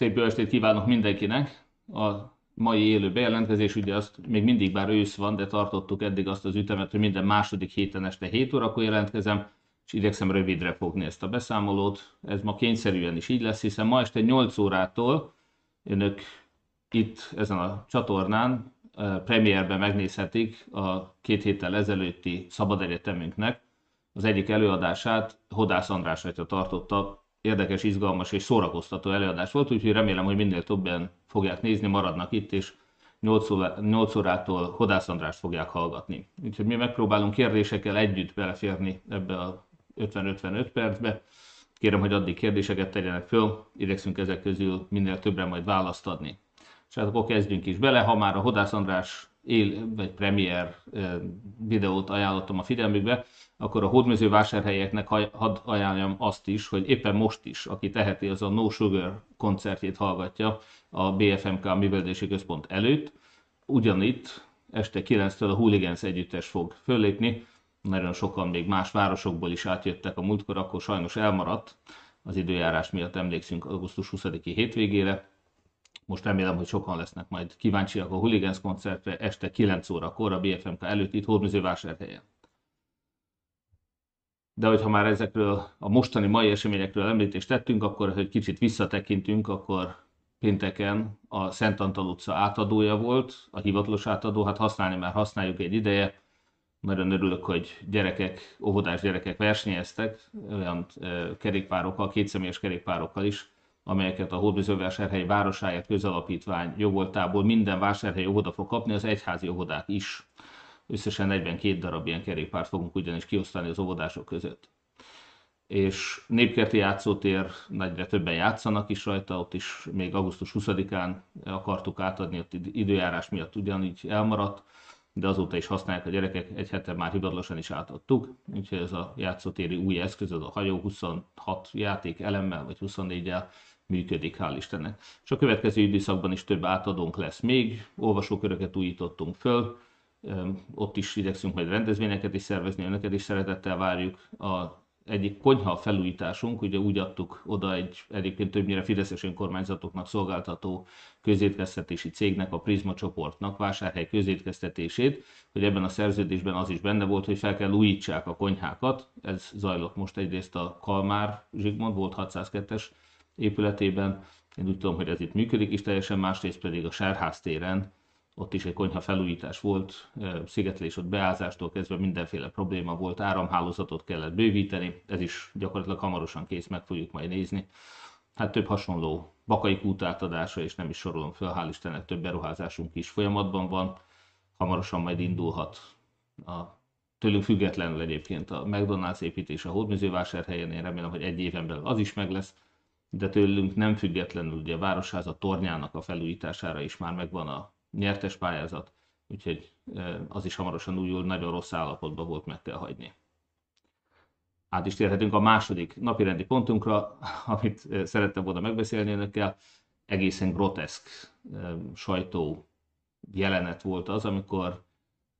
Szép jó estét kívánok mindenkinek! A mai élő bejelentkezés, ugye azt még mindig bár ősz van, de tartottuk eddig azt az ütemet, hogy minden második héten este 7 órakor jelentkezem, és igyekszem rövidre fogni ezt a beszámolót. Ez ma kényszerűen is így lesz, hiszen ma este 8 órától önök itt ezen a csatornán premierben megnézhetik a két héttel ezelőtti Szabad Egyetemünknek az egyik előadását Hodász András atya tartotta. Érdekes, izgalmas és szórakoztató előadás volt, úgyhogy remélem, hogy minél többen fogják nézni, maradnak itt, és 8, órától Hodász Andrást fogják hallgatni. Úgyhogy mi megpróbálunk kérdésekkel együtt beleférni ebbe a 50-55 percbe. Kérem, hogy addig kérdéseket tegyenek föl, igyekszünk ezek közül minél többre majd választ adni. És hát akkor kezdjünk is bele, ha már a Hodász András él, vagy premier videót ajánlottam a figyelmükbe, akkor a hódmezővásárhelyeknek hadd ajánljam azt is, hogy éppen most is, aki teheti, az a No Sugar koncertjét hallgatja a BFMK Művelési Központ előtt. Ugyanitt este 9-től a Hooligans együttes fog föllépni, nagyon sokan még más városokból is átjöttek a múltkor, akkor sajnos elmaradt, az időjárás miatt emlékszünk augusztus 20-i hétvégére, most remélem, hogy sokan lesznek majd kíváncsiak a Hooligans koncertre este 9 órakor a BFMK előtt itt Hódműzővásárhelyen. De hogyha már ezekről a mostani mai eseményekről említést tettünk, akkor hogy kicsit visszatekintünk, akkor pénteken a Szent Antal utca átadója volt, a hivatalos átadó, hát használni már használjuk egy ideje. Nagyon örülök, hogy gyerekek, óvodás gyerekek versenyeztek, olyan kerékpárokkal, kétszemélyes kerékpárokkal is, amelyeket a Hódműzővásárhely Városáért Közalapítvány jogoltából minden vásárhely óvoda fog kapni, az egyházi óvodák is. Összesen 42 darab ilyen kerékpárt fogunk ugyanis kiosztani az óvodások között. És népkerti játszótér, nagyra többen játszanak is rajta, ott is még augusztus 20-án akartuk átadni, ott időjárás miatt ugyanígy elmaradt, de azóta is használják a gyerekek, egy hete már hivatalosan is átadtuk, úgyhogy ez a játszótéri új eszköz, az a hajó 26 játék elemmel, vagy 24-el működik, hál' Istennek. És a következő időszakban is több átadónk lesz még, olvasóköröket újítottunk föl, ott is igyekszünk majd rendezvényeket is szervezni, önöket is szeretettel várjuk. A egyik konyha felújításunk, ugye úgy adtuk oda egy egyébként többnyire fideszes önkormányzatoknak szolgáltató közétkeztetési cégnek, a Prisma csoportnak vásárhely közétkeztetését, hogy ebben a szerződésben az is benne volt, hogy fel kell újítsák a konyhákat. Ez zajlott most egyrészt a Kalmár Zsigmond, volt 602-es épületében. Én úgy tudom, hogy ez itt működik is teljesen, másrészt pedig a Sárház téren, ott is egy konyha felújítás volt, szigetlés ott beázástól kezdve mindenféle probléma volt, áramhálózatot kellett bővíteni, ez is gyakorlatilag hamarosan kész, meg fogjuk majd nézni. Hát több hasonló bakai kút átadása, és nem is sorolom fel, hál' Istennek több beruházásunk is folyamatban van, hamarosan majd indulhat a tőlünk függetlenül egyébként a McDonald's építés a Hódműzővásárhelyen, én remélem, hogy egy éven belül az is meg lesz, de tőlünk nem függetlenül ugye a Városháza tornyának a felújítására is már megvan a nyertes pályázat, úgyhogy az is hamarosan újul, nagyon rossz állapotban volt, meg kell hagyni. Át is térhetünk a második napirendi pontunkra, amit szerettem volna megbeszélni önökkel. Egészen groteszk sajtó jelenet volt az, amikor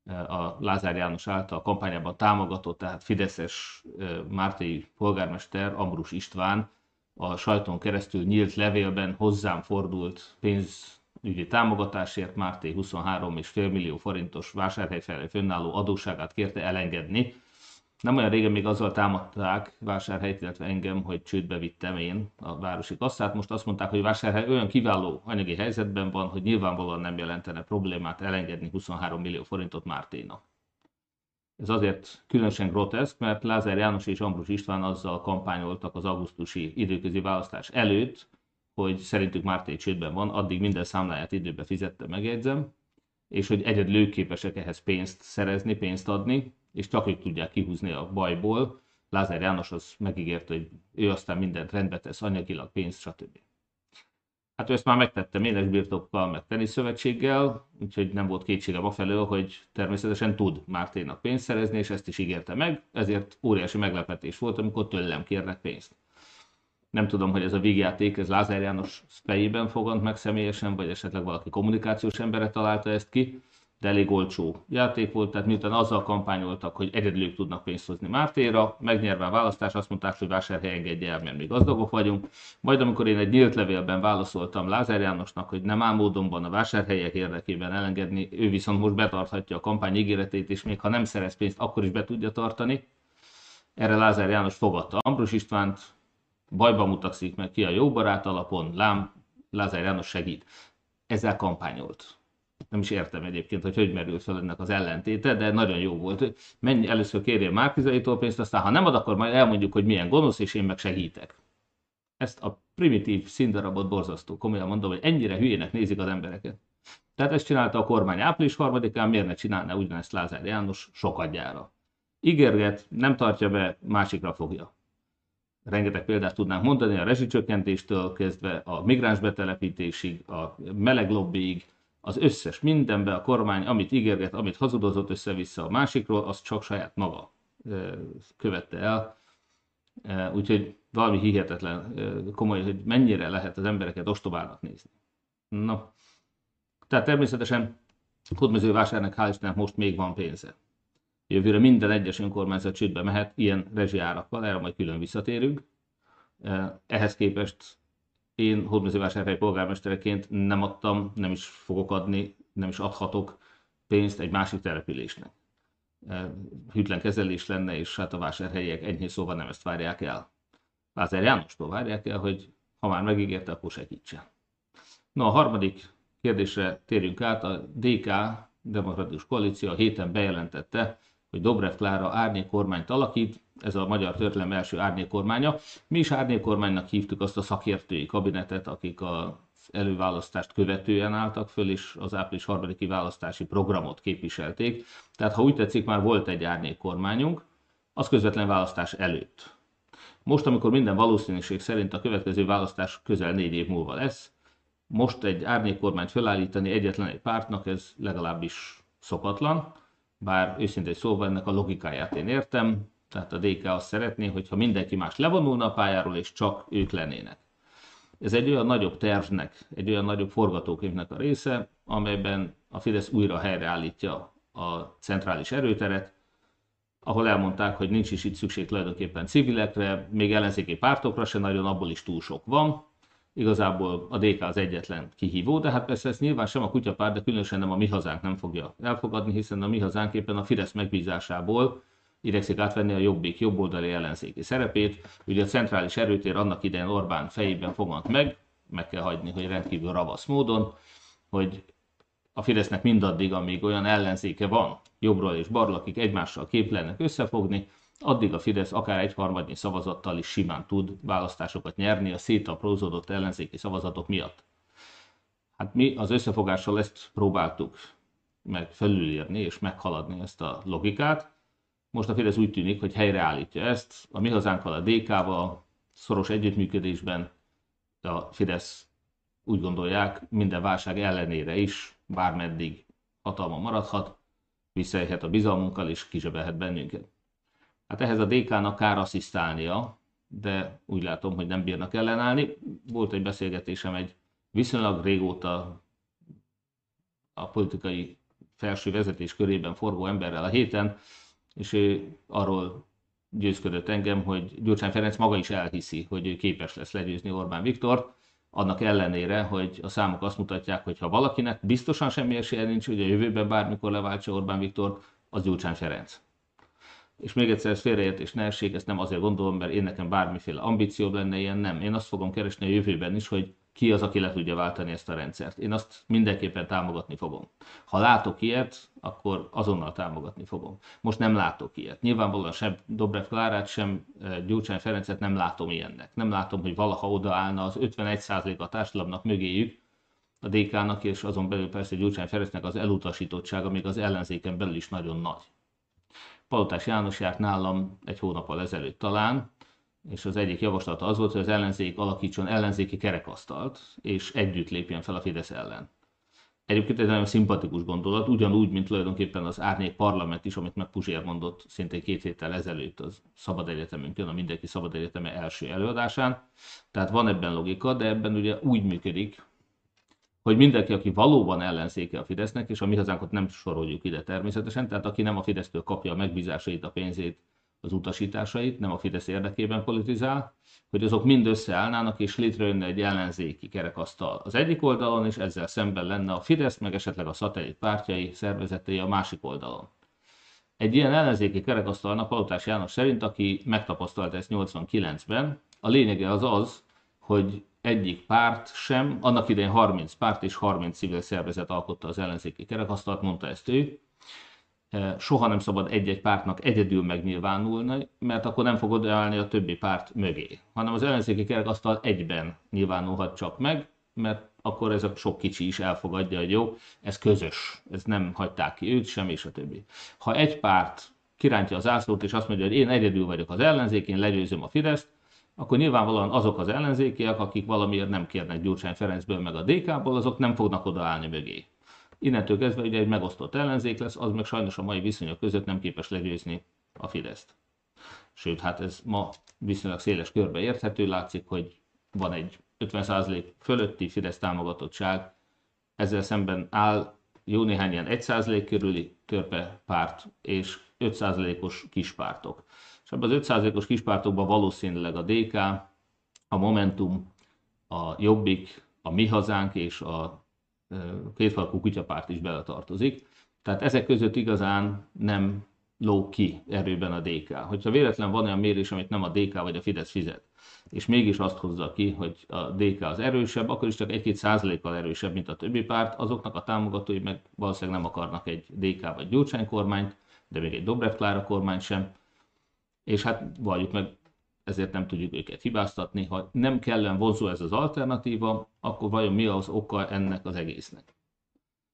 a Lázár János által a kampányában támogatott, tehát Fideszes Mártai polgármester Ambrus István a sajton keresztül nyílt levélben hozzám fordult pénzügyi támogatásért Márté 23,5 millió forintos vásárhelyfelé fönnálló adósságát kérte elengedni. Nem olyan régen még azzal támadták vásárhelyt, illetve engem, hogy csődbe vittem én a városi kasszát. Most azt mondták, hogy vásárhely olyan kiváló anyagi helyzetben van, hogy nyilvánvalóan nem jelentene problémát elengedni 23 millió forintot Márténak. Ez azért különösen groteszk, mert Lázár János és Ambrus István azzal kampányoltak az augusztusi időközi választás előtt, hogy szerintük Márté csődben van, addig minden számláját időbe fizette, megjegyzem, és hogy egyedül képesek ehhez pénzt szerezni, pénzt adni, és csak ők tudják kihúzni a bajból. Lázár János az megígért, hogy ő aztán mindent rendbe tesz, anyagilag, pénzt, stb. Hát ezt már megtettem éles birtokkal, meg teniszszövetséggel, úgyhogy nem volt kétségem afelől, hogy természetesen tud Márténak pénzt szerezni, és ezt is ígérte meg, ezért óriási meglepetés volt, amikor tőlem kérnek pénzt. Nem tudom, hogy ez a vígjáték, ez Lázár János fejében fogant meg személyesen, vagy esetleg valaki kommunikációs embere találta ezt ki, de elég olcsó játék volt, tehát miután azzal kampányoltak, hogy egyedül tudnak pénzt hozni Mártéra, megnyerve a választás, azt mondták, hogy vásárhely engedje el, mert mi gazdagok vagyunk. Majd amikor én egy nyílt levélben válaszoltam Lázár Jánosnak, hogy nem áll módonban a vásárhelyek érdekében elengedni, ő viszont most betarthatja a kampány ígéretét, és még ha nem szerez pénzt, akkor is be tudja tartani. Erre Lázár János fogadta Ambrus Istvánt, bajba mutatszik meg ki a jó barát alapon, lám, Lázár János segít. Ezzel kampányolt nem is értem egyébként, hogy hogy merült fel ennek az ellentéte, de nagyon jó volt. Menj először kérjél Márkizaitól pénzt, aztán ha nem ad, akkor majd elmondjuk, hogy milyen gonosz, és én meg segítek. Ezt a primitív színdarabot borzasztó. Komolyan mondom, hogy ennyire hülyének nézik az embereket. Tehát ezt csinálta a kormány április harmadikán, miért ne csinálna ugyanezt Lázár János sokadjára. Ígérget, nem tartja be, másikra fogja. Rengeteg példát tudnánk mondani, a rezsicsökkentéstől kezdve a migráns betelepítésig, a meleg lobbyig, az összes mindenbe a kormány, amit ígérget, amit hazudozott össze-vissza a másikról, az csak saját maga követte el. Úgyhogy valami hihetetlen komoly, hogy mennyire lehet az embereket ostobának nézni. Na, tehát természetesen Hódmezővásárnak hál' Istennek most még van pénze. Jövőre minden egyes önkormányzat csődbe mehet ilyen rezsiárakkal, erre majd külön visszatérünk. Ehhez képest én hódmezővásárhely polgármestereként nem adtam, nem is fogok adni, nem is adhatok pénzt egy másik településnek. E, hűtlen kezelés lenne, és hát a vásárhelyiek enyhén szóval nem ezt várják el. Lázár Jánostól várják el, hogy ha már megígérte, akkor segítsen. Na a harmadik kérdésre térjünk át. A DK, Demokratikus Koalíció a héten bejelentette, hogy Dobrev Klára árnyékkormányt alakít, ez a magyar történelem első árnyékkormánya. Mi is árnyékkormánynak hívtuk azt a szakértői kabinetet, akik az előválasztást követően álltak föl, és az április harmadiki választási programot képviselték. Tehát ha úgy tetszik, már volt egy árnyékkormányunk, az közvetlen választás előtt. Most, amikor minden valószínűség szerint a következő választás közel négy év múlva lesz, most egy árnyékkormányt felállítani egyetlen egy pártnak, ez legalábbis szokatlan, bár őszintén szóval ennek a logikáját én értem, tehát a DK azt szeretné, hogyha mindenki más levonulna a pályáról, és csak ők lennének. Ez egy olyan nagyobb tervnek, egy olyan nagyobb forgatókönyvnek a része, amelyben a Fidesz újra helyreállítja a centrális erőteret, ahol elmondták, hogy nincs is itt szükség tulajdonképpen civilekre, még ellenzéki pártokra se nagyon, abból is túl sok van. Igazából a DK az egyetlen kihívó, de hát persze ezt nyilván sem a kutyapárt, de különösen nem a mi hazánk nem fogja elfogadni, hiszen a mi hazánk éppen a Fidesz megbízásából igyekszik átvenni a jobbik, jobboldali ellenzéki szerepét. Ugye a centrális erőtér annak idején Orbán fejében fogant meg, meg kell hagyni, hogy rendkívül ravasz módon, hogy a Fidesznek mindaddig, amíg olyan ellenzéke van, jobbról és balról, akik egymással képlenek összefogni, addig a Fidesz akár egy harmadnyi szavazattal is simán tud választásokat nyerni a szétaprózódott ellenzéki szavazatok miatt. Hát mi az összefogással ezt próbáltuk meg felülírni és meghaladni ezt a logikát, most a Fidesz úgy tűnik, hogy helyreállítja ezt. A mi hazánkkal, a DK-val szoros együttműködésben a Fidesz úgy gondolják, minden válság ellenére is, bármeddig hatalma maradhat, visszajöhet a bizalmunkkal és kizsebelhet bennünket. Hát ehhez a DK-nak kár asszisztálnia, de úgy látom, hogy nem bírnak ellenállni. Volt egy beszélgetésem egy viszonylag régóta a politikai felső vezetés körében forgó emberrel a héten, és ő arról győzködött engem, hogy Gyurcsány Ferenc maga is elhiszi, hogy ő képes lesz legyőzni Orbán Viktort, annak ellenére, hogy a számok azt mutatják, hogy ha valakinek biztosan semmi esélye nincs, hogy a jövőben bármikor leváltsa Orbán Viktor, az Gyurcsány Ferenc. És még egyszer ez félreértés ne essék, ezt nem azért gondolom, mert én nekem bármiféle ambíció lenne, ilyen nem. Én azt fogom keresni a jövőben is, hogy ki az, aki le tudja váltani ezt a rendszert. Én azt mindenképpen támogatni fogom. Ha látok ilyet, akkor azonnal támogatni fogom. Most nem látok ilyet. Nyilvánvalóan sem Dobrev Klárát, sem eh, Gyurcsány Ferencet nem látom ilyennek. Nem látom, hogy valaha odaállna az 51% a társadalomnak mögéjük, a DK-nak, és azon belül persze Gyurcsány Ferencnek az elutasítottsága még az ellenzéken belül is nagyon nagy. Palotás János járt nálam egy hónappal ezelőtt talán, és az egyik javaslata az volt, hogy az ellenzék alakítson ellenzéki kerekasztalt, és együtt lépjen fel a Fidesz ellen. Egyébként egy nagyon szimpatikus gondolat, ugyanúgy, mint tulajdonképpen az árnyék parlament is, amit meg Puzsér mondott szintén két héttel ezelőtt az Szabad Egyetemünkön, a Mindenki Szabad Egyeteme első előadásán. Tehát van ebben logika, de ebben ugye úgy működik, hogy mindenki, aki valóban ellenzéke a Fidesznek, és a mi hazánkot nem soroljuk ide természetesen, tehát aki nem a Fidesztől kapja a megbízásait, a pénzét, az utasításait, nem a Fidesz érdekében politizál, hogy azok mind összeállnának és létrejönne egy ellenzéki kerekasztal az egyik oldalon, és ezzel szemben lenne a Fidesz, meg esetleg a szatellit pártjai, szervezetei a másik oldalon. Egy ilyen ellenzéki kerekasztalnak Palotás János szerint, aki megtapasztalta ezt 89-ben, a lényege az az, hogy egyik párt sem, annak idején 30 párt és 30 civil szervezet alkotta az ellenzéki kerekasztalt, mondta ezt ő, soha nem szabad egy-egy pártnak egyedül megnyilvánulni, mert akkor nem fogod állni a többi párt mögé, hanem az ellenzéki kerekasztal egyben nyilvánulhat csak meg, mert akkor ez a sok kicsi is elfogadja, hogy jó, ez közös, ez nem hagyták ki őt sem, és a többi. Ha egy párt kirántja az ászlót, és azt mondja, hogy én egyedül vagyok az ellenzék, én legyőzöm a Fideszt, akkor nyilvánvalóan azok az ellenzékiek, akik valamiért nem kérnek Gyurcsány Ferencből meg a DK-ból, azok nem fognak odaállni mögé. Innentől kezdve ugye egy megosztott ellenzék lesz, az meg sajnos a mai viszonyok között nem képes legyőzni a Fideszt. Sőt, hát ez ma viszonylag széles körbe érthető, látszik, hogy van egy 50% fölötti Fidesz támogatottság, ezzel szemben áll jó néhány ilyen 1% körüli törpe párt és 5%-os kispártok. És ebben az 5%-os kispártokban valószínűleg a DK, a Momentum, a Jobbik, a Mi Hazánk és a kétfalkú kutyapárt is beletartozik. Tehát ezek között igazán nem ló ki erőben a DK. Hogyha véletlen van olyan mérés, amit nem a DK vagy a Fidesz fizet, és mégis azt hozza ki, hogy a DK az erősebb, akkor is csak egy-két százalékkal erősebb, mint a többi párt, azoknak a támogatói meg valószínűleg nem akarnak egy DK vagy Gyurcsány kormányt, de még egy Dobrev Klára kormányt sem, és hát valljuk meg, ezért nem tudjuk őket hibáztatni. Ha nem kellően vonzó ez az alternatíva, akkor vajon mi az oka ennek az egésznek?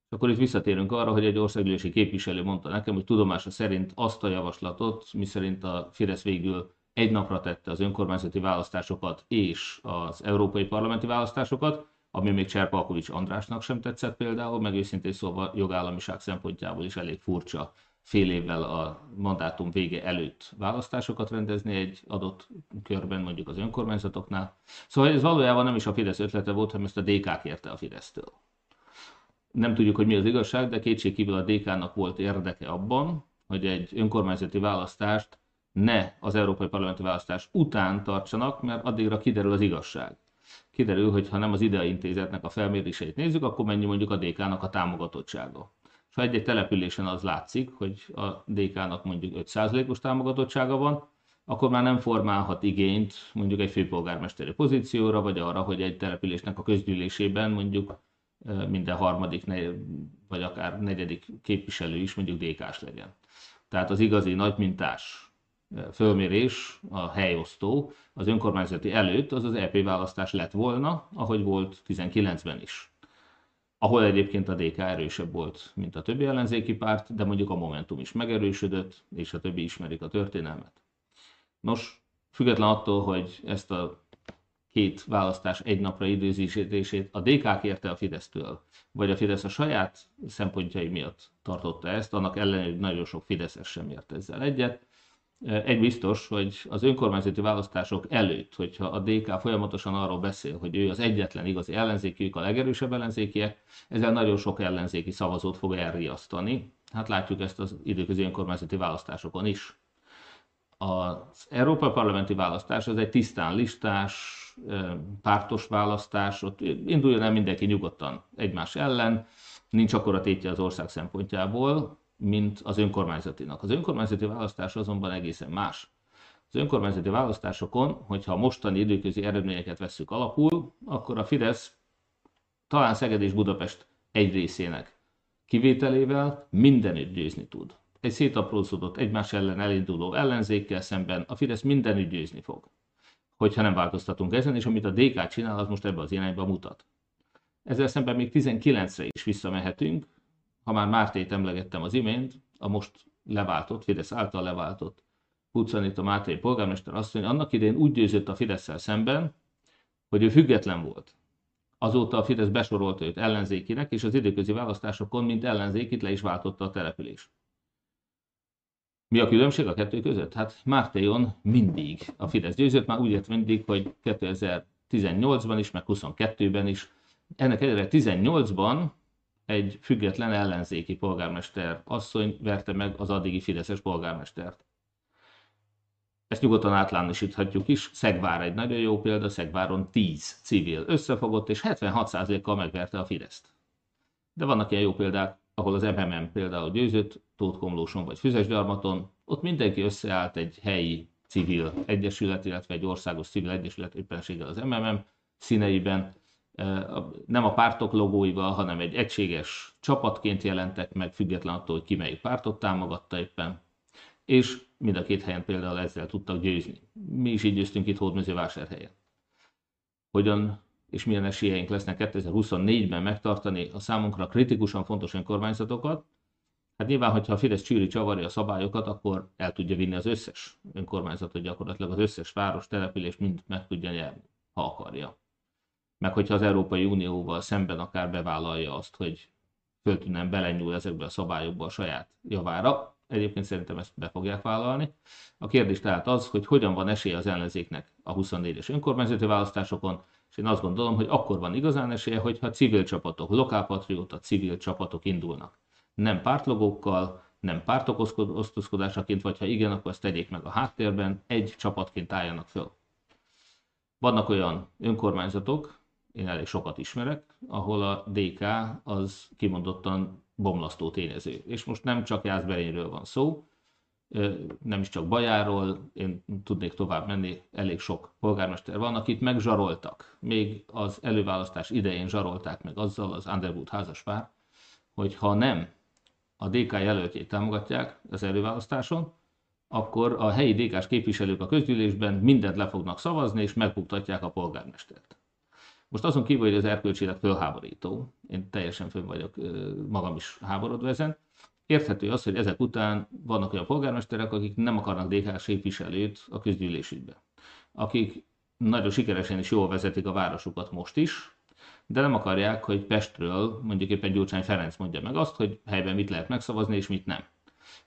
Akkor itt visszatérünk arra, hogy egy országgyűlési képviselő mondta nekem, hogy tudomása szerint azt a javaslatot, miszerint a Fidesz végül egy napra tette az önkormányzati választásokat és az európai parlamenti választásokat, ami még Cserpalkovics Andrásnak sem tetszett például, meg őszintén szóval jogállamiság szempontjából is elég furcsa fél évvel a mandátum vége előtt választásokat rendezni egy adott körben, mondjuk az önkormányzatoknál. Szóval ez valójában nem is a Fidesz ötlete volt, hanem ezt a DK kérte a Fidesztől. Nem tudjuk, hogy mi az igazság, de kétségkívül a DK-nak volt érdeke abban, hogy egy önkormányzati választást ne az európai parlamenti választás után tartsanak, mert addigra kiderül az igazság. Kiderül, hogy ha nem az IDEA intézetnek a felméréseit nézzük, akkor mennyi mondjuk a DK-nak a támogatottsága. Ha egy-egy településen az látszik, hogy a DK-nak mondjuk 5%-os támogatottsága van, akkor már nem formálhat igényt mondjuk egy főpolgármesteri pozícióra, vagy arra, hogy egy településnek a közgyűlésében mondjuk minden harmadik, vagy akár negyedik képviselő is mondjuk DK-s legyen. Tehát az igazi nagymintás fölmérés, a helyosztó az önkormányzati előtt az az EP választás lett volna, ahogy volt 19-ben is ahol egyébként a DK erősebb volt, mint a többi ellenzéki párt, de mondjuk a Momentum is megerősödött, és a többi ismerik a történelmet. Nos, független attól, hogy ezt a két választás egy napra időzítését a DK kérte a Fidesztől, vagy a Fidesz a saját szempontjai miatt tartotta ezt, annak ellenére, hogy nagyon sok Fideszes sem ért ezzel egyet, egy biztos, hogy az önkormányzati választások előtt, hogyha a DK folyamatosan arról beszél, hogy ő az egyetlen igazi ellenzéki, ők a legerősebb ellenzékiek, ezzel nagyon sok ellenzéki szavazót fog elriasztani. Hát látjuk ezt az időközi önkormányzati választásokon is. Az Európai Parlamenti választás az egy tisztán listás, pártos választás, ott induljon el mindenki nyugodtan egymás ellen, nincs akkora tétje az ország szempontjából, mint az önkormányzatinak. Az önkormányzati választás azonban egészen más. Az önkormányzati választásokon, hogyha a mostani időközi eredményeket vesszük alapul, akkor a Fidesz talán Szeged és Budapest egy részének kivételével mindenütt győzni tud. Egy szétaprózódott egymás ellen elinduló ellenzékkel szemben a Fidesz mindenütt győzni fog. Hogyha nem változtatunk ezen, és amit a DK csinál, az most ebbe az irányba mutat. Ezzel szemben még 19-re is visszamehetünk, ha már Mártét emlegettem az imént, a most leváltott, Fidesz által leváltott Pucanita Máté polgármester azt mondja, annak idén úgy győzött a fidesz szemben, hogy ő független volt. Azóta a Fidesz besorolta őt ellenzékinek, és az időközi választásokon, mint ellenzékit le is váltotta a település. Mi a különbség a kettő között? Hát Mártéjon mindig a Fidesz győzött, már úgy lett mindig, hogy 2018-ban is, meg 22-ben is ennek ellenére 18-ban egy független ellenzéki polgármester asszony verte meg az addigi Fideszes polgármestert. Ezt nyugodtan átlánosíthatjuk is. Szegvár egy nagyon jó példa, Szegváron 10 civil összefogott, és 76%-kal megverte a Fideszt. De vannak ilyen jó példák, ahol az MMM például győzött, Tóth Komlóson vagy Füzesgyarmaton, ott mindenki összeállt egy helyi civil egyesület, illetve egy országos civil egyesület éppenséggel az MMM színeiben, nem a pártok logóival, hanem egy egységes csapatként jelentek meg, független attól, hogy ki melyik pártot támogatta éppen, és mind a két helyen például ezzel tudtak győzni. Mi is így győztünk itt Hódmezővásárhelyen. Hogyan és milyen esélyeink lesznek 2024-ben megtartani a számunkra kritikusan fontos önkormányzatokat, Hát nyilván, hogyha a Fidesz csűri csavarja a szabályokat, akkor el tudja vinni az összes önkormányzatot, gyakorlatilag az összes város, település mind meg tudja nyerni, ha akarja. Meg hogyha az Európai Unióval szemben akár bevállalja azt, hogy föltűnően belenyúl ezekbe a szabályokba a saját javára, Egyébként szerintem ezt be fogják vállalni. A kérdés tehát az, hogy hogyan van esélye az ellenzéknek a 24-es önkormányzati választásokon, és én azt gondolom, hogy akkor van igazán esélye, hogyha civil csapatok, lokálpatrióta civil csapatok indulnak nem pártlogókkal, nem pártok osztozkodásaként, vagy ha igen, akkor ezt tegyék meg a háttérben, egy csapatként álljanak föl. Vannak olyan önkormányzatok, én elég sokat ismerek, ahol a DK az kimondottan bomlasztó tényező. És most nem csak Jászberényről van szó, nem is csak Bajáról, én tudnék tovább menni, elég sok polgármester van, akit megzsaroltak. Még az előválasztás idején zsarolták meg azzal az Underwood házaspár, hogy ha nem a DK jelöltjét támogatják az előválasztáson, akkor a helyi DK-s képviselők a közgyűlésben mindent le fognak szavazni, és megbuktatják a polgármestert. Most azon kívül, hogy az erkölcsileg fölháborító, én teljesen fönn vagyok, magam is háborodva ezen, érthető az, hogy ezek után vannak olyan polgármesterek, akik nem akarnak DK-s képviselőt a közgyűlésükbe. Akik nagyon sikeresen és jól vezetik a városukat most is, de nem akarják, hogy Pestről mondjuk éppen Gyurcsány Ferenc mondja meg azt, hogy helyben mit lehet megszavazni és mit nem.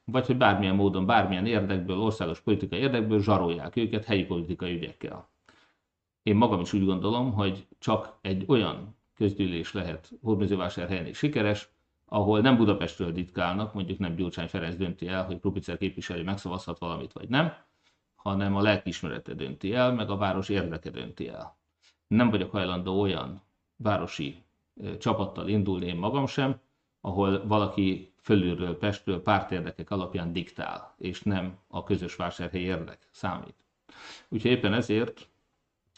Vagy hogy bármilyen módon, bármilyen érdekből, országos politikai érdekből zsarolják őket helyi politikai ügyekkel. Én magam is úgy gondolom, hogy csak egy olyan közgyűlés lehet Hódmezővásárhelyen is sikeres, ahol nem Budapestről ditkálnak, mondjuk nem Gyurcsány Ferenc dönti el, hogy Krupicer képviselő megszavazhat valamit vagy nem, hanem a lelkiismerete dönti el, meg a város érdeke dönti el. Nem vagyok hajlandó olyan városi csapattal indulni én magam sem, ahol valaki fölülről, Pestről pártérdekek alapján diktál, és nem a közös vásárhely érdek számít. Úgyhogy éppen ezért,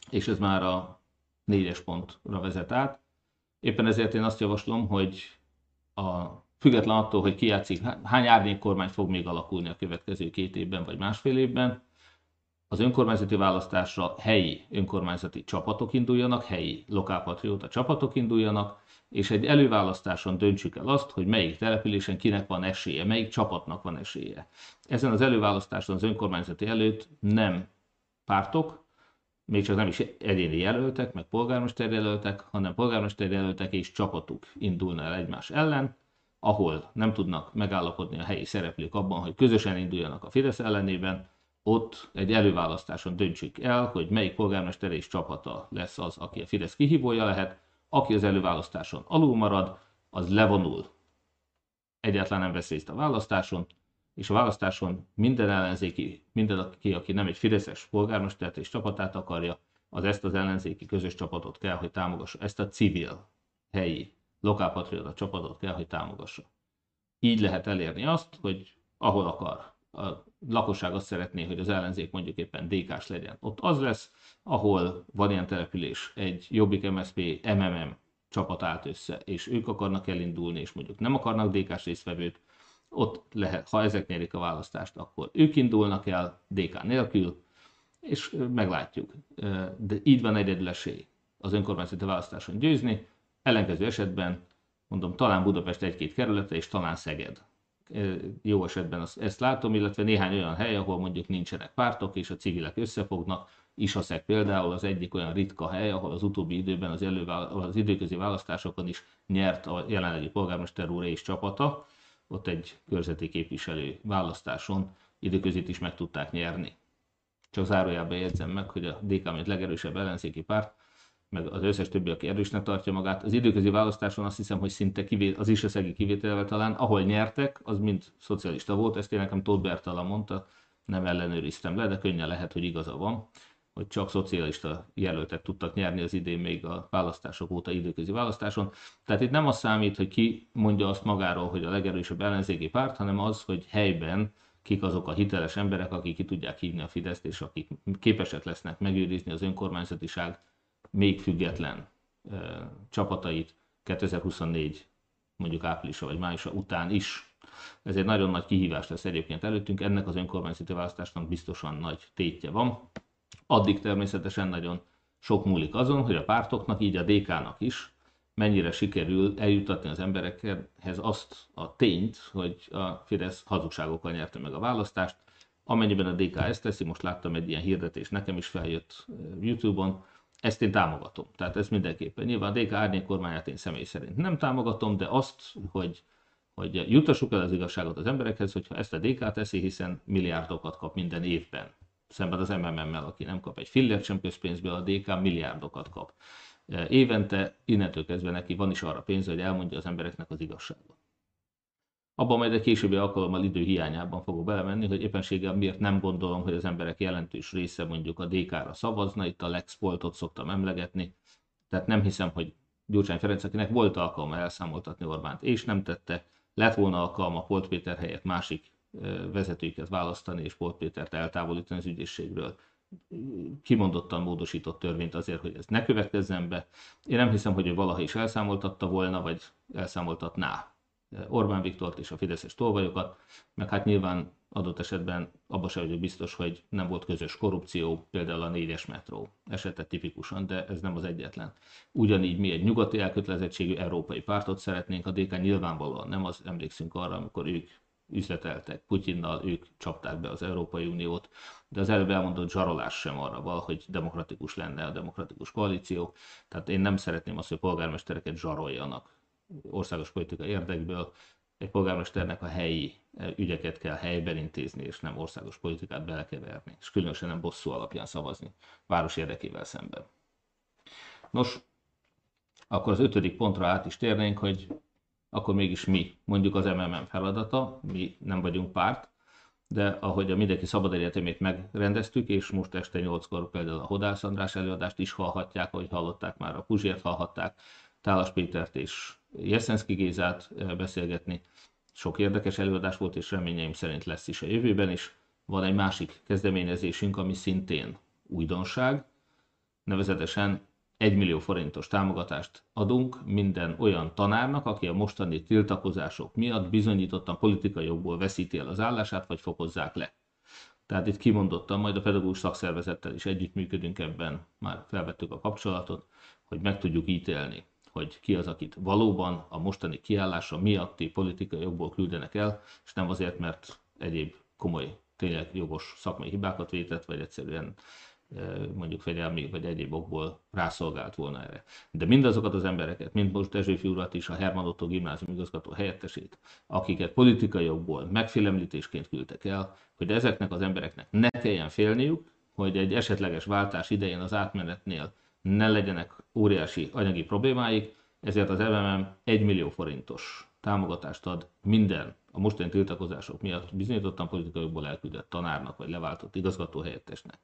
és ez már a négyes pontra vezet át, éppen ezért én azt javaslom, hogy a, független attól, hogy ki játszik, hány árnyék kormány fog még alakulni a következő két évben vagy másfél évben, az önkormányzati választásra helyi önkormányzati csapatok induljanak, helyi lokálpatrióta csapatok induljanak, és egy előválasztáson döntsük el azt, hogy melyik településen kinek van esélye, melyik csapatnak van esélye. Ezen az előválasztáson az önkormányzati előtt nem pártok, még csak nem is egyéni jelöltek, meg polgármester jelöltek, hanem polgármester jelöltek és csapatuk indulna el egymás ellen, ahol nem tudnak megállapodni a helyi szereplők abban, hogy közösen induljanak a Fidesz ellenében, ott egy előválasztáson döntsük el, hogy melyik polgármester és csapata lesz az, aki a Fidesz kihívója lehet, aki az előválasztáson alul marad, az levonul. Egyáltalán nem vesz részt a választáson, és a választáson minden ellenzéki, minden aki, aki nem egy Fideszes polgármestert és csapatát akarja, az ezt az ellenzéki közös csapatot kell, hogy támogassa, ezt a civil, helyi, lokálpatriota csapatot kell, hogy támogassa. Így lehet elérni azt, hogy ahol akar a lakosság azt szeretné, hogy az ellenzék mondjuk éppen DK-s legyen. Ott az lesz, ahol van ilyen település, egy Jobbik MSZP, MMM csapat állt össze, és ők akarnak elindulni, és mondjuk nem akarnak DK-s résztvevőt, ott lehet, ha ezek nyerik a választást, akkor ők indulnak el DK nélkül, és meglátjuk. De így van egyedül esély az önkormányzati választáson győzni, ellenkező esetben, mondom, talán Budapest egy-két kerülete, és talán Szeged jó esetben ezt látom, illetve néhány olyan hely, ahol mondjuk nincsenek pártok, és a civilek összefognak. Isaszek például az egyik olyan ritka hely, ahol az utóbbi időben az, elővál, az időközi választásokon is nyert a jelenlegi polgármester úr és csapata. Ott egy körzeti képviselő választáson időközit is meg tudták nyerni. Csak zárójában jegyzem meg, hogy a DK, mint legerősebb ellenzéki párt, meg az összes többi, aki erősnek tartja magát. Az időközi választáson azt hiszem, hogy szinte kivét, az iseszegi kivételvel talán, ahol nyertek, az mind szocialista volt, ezt én nekem Tóth Bertala mondta, nem ellenőriztem le, de könnyen lehet, hogy igaza van, hogy csak szocialista jelöltek tudtak nyerni az idén még a választások óta időközi választáson. Tehát itt nem az számít, hogy ki mondja azt magáról, hogy a legerősebb ellenzéki párt, hanem az, hogy helyben kik azok a hiteles emberek, akik ki tudják hívni a Fideszt, és akik képesek lesznek megőrizni az önkormányzatiság még független csapatait 2024 mondjuk áprilisa vagy májusa után is. Ez egy nagyon nagy kihívás lesz egyébként előttünk, ennek az önkormányzati választásnak biztosan nagy tétje van. Addig természetesen nagyon sok múlik azon, hogy a pártoknak, így a DK-nak is mennyire sikerül eljutatni az emberekhez azt a tényt, hogy a Fidesz hazugságokkal nyerte meg a választást. Amennyiben a DK ezt teszi, most láttam egy ilyen hirdetés, nekem is feljött YouTube-on, ezt én támogatom. Tehát ez mindenképpen. Nyilván a DK árnyék kormányát én személy szerint nem támogatom, de azt, hogy, hogy jutassuk el az igazságot az emberekhez, hogyha ezt a DK teszi, hiszen milliárdokat kap minden évben. Szemben az MMM-mel, aki nem kap egy fillért sem közpénzből, a DK milliárdokat kap. Évente, innentől kezdve neki van is arra pénz, hogy elmondja az embereknek az igazságot. Abban majd egy későbbi alkalommal idő hiányában fogok belemenni, hogy éppenséggel miért nem gondolom, hogy az emberek jelentős része mondjuk a DK-ra szavazna, itt a Lexpoltot szoktam emlegetni, tehát nem hiszem, hogy Gyurcsány Ferenc, akinek volt alkalma elszámoltatni Orbánt, és nem tette, lett volna alkalma Polt Péter helyett másik vezetőiket választani, és Polt Pétert eltávolítani az ügyészségről kimondottan módosított törvényt azért, hogy ez ne következzen be. Én nem hiszem, hogy ő valaha is elszámoltatta volna, vagy elszámoltatná Orbán Viktort és a Fideszes tolvajokat, meg hát nyilván adott esetben abban sem vagyok biztos, hogy nem volt közös korrupció, például a négyes metró esete tipikusan, de ez nem az egyetlen. Ugyanígy mi egy nyugati elkötelezettségű európai pártot szeretnénk, a DK nyilvánvalóan nem az emlékszünk arra, amikor ők üzleteltek Putyinnal, ők csapták be az Európai Uniót, de az előbb elmondott zsarolás sem arra val, hogy demokratikus lenne a demokratikus koalíció. Tehát én nem szeretném azt, hogy polgármestereket zsaroljanak országos politika érdekből. Egy polgármesternek a helyi eh, ügyeket kell helyben intézni, és nem országos politikát belekeverni, és különösen nem bosszú alapján szavazni város érdekével szemben. Nos, akkor az ötödik pontra át is térnénk, hogy akkor mégis mi, mondjuk az MMM feladata, mi nem vagyunk párt, de ahogy a Mindenki Szabad Egyetemét megrendeztük, és most este 8-kor például a Hodász András előadást is hallhatják, ahogy hallották már, a Puzsért hallhatták, Tálas Pétert és Jeszenszki Gézát eh, beszélgetni. Sok érdekes előadás volt, és reményeim szerint lesz is a jövőben is. Van egy másik kezdeményezésünk, ami szintén újdonság, nevezetesen 1 millió forintos támogatást adunk minden olyan tanárnak, aki a mostani tiltakozások miatt bizonyítottan politikai jogból veszíti el az állását, vagy fokozzák le. Tehát itt kimondottan, majd a pedagógus szakszervezettel is együttműködünk ebben, már felvettük a kapcsolatot, hogy meg tudjuk ítélni, hogy ki az, akit valóban a mostani kiállása miatti politikai jogból küldenek el, és nem azért, mert egyéb komoly, tényleg jogos szakmai hibákat vétett, vagy egyszerűen mondjuk fegyelmi vagy egyéb okból rászolgált volna erre. De mindazokat az embereket, mint most Dezsőfi urat is, a Herman Otto gimnázium igazgató helyettesét, akiket politikai jogból megfélemlítésként küldtek el, hogy ezeknek az embereknek ne kelljen félniük, hogy egy esetleges váltás idején az átmenetnél ne legyenek óriási anyagi problémáik, ezért az MMM 1 millió forintos támogatást ad minden a mostani tiltakozások miatt bizonyítottan politikai jogból elküldött tanárnak vagy leváltott igazgatóhelyettesnek.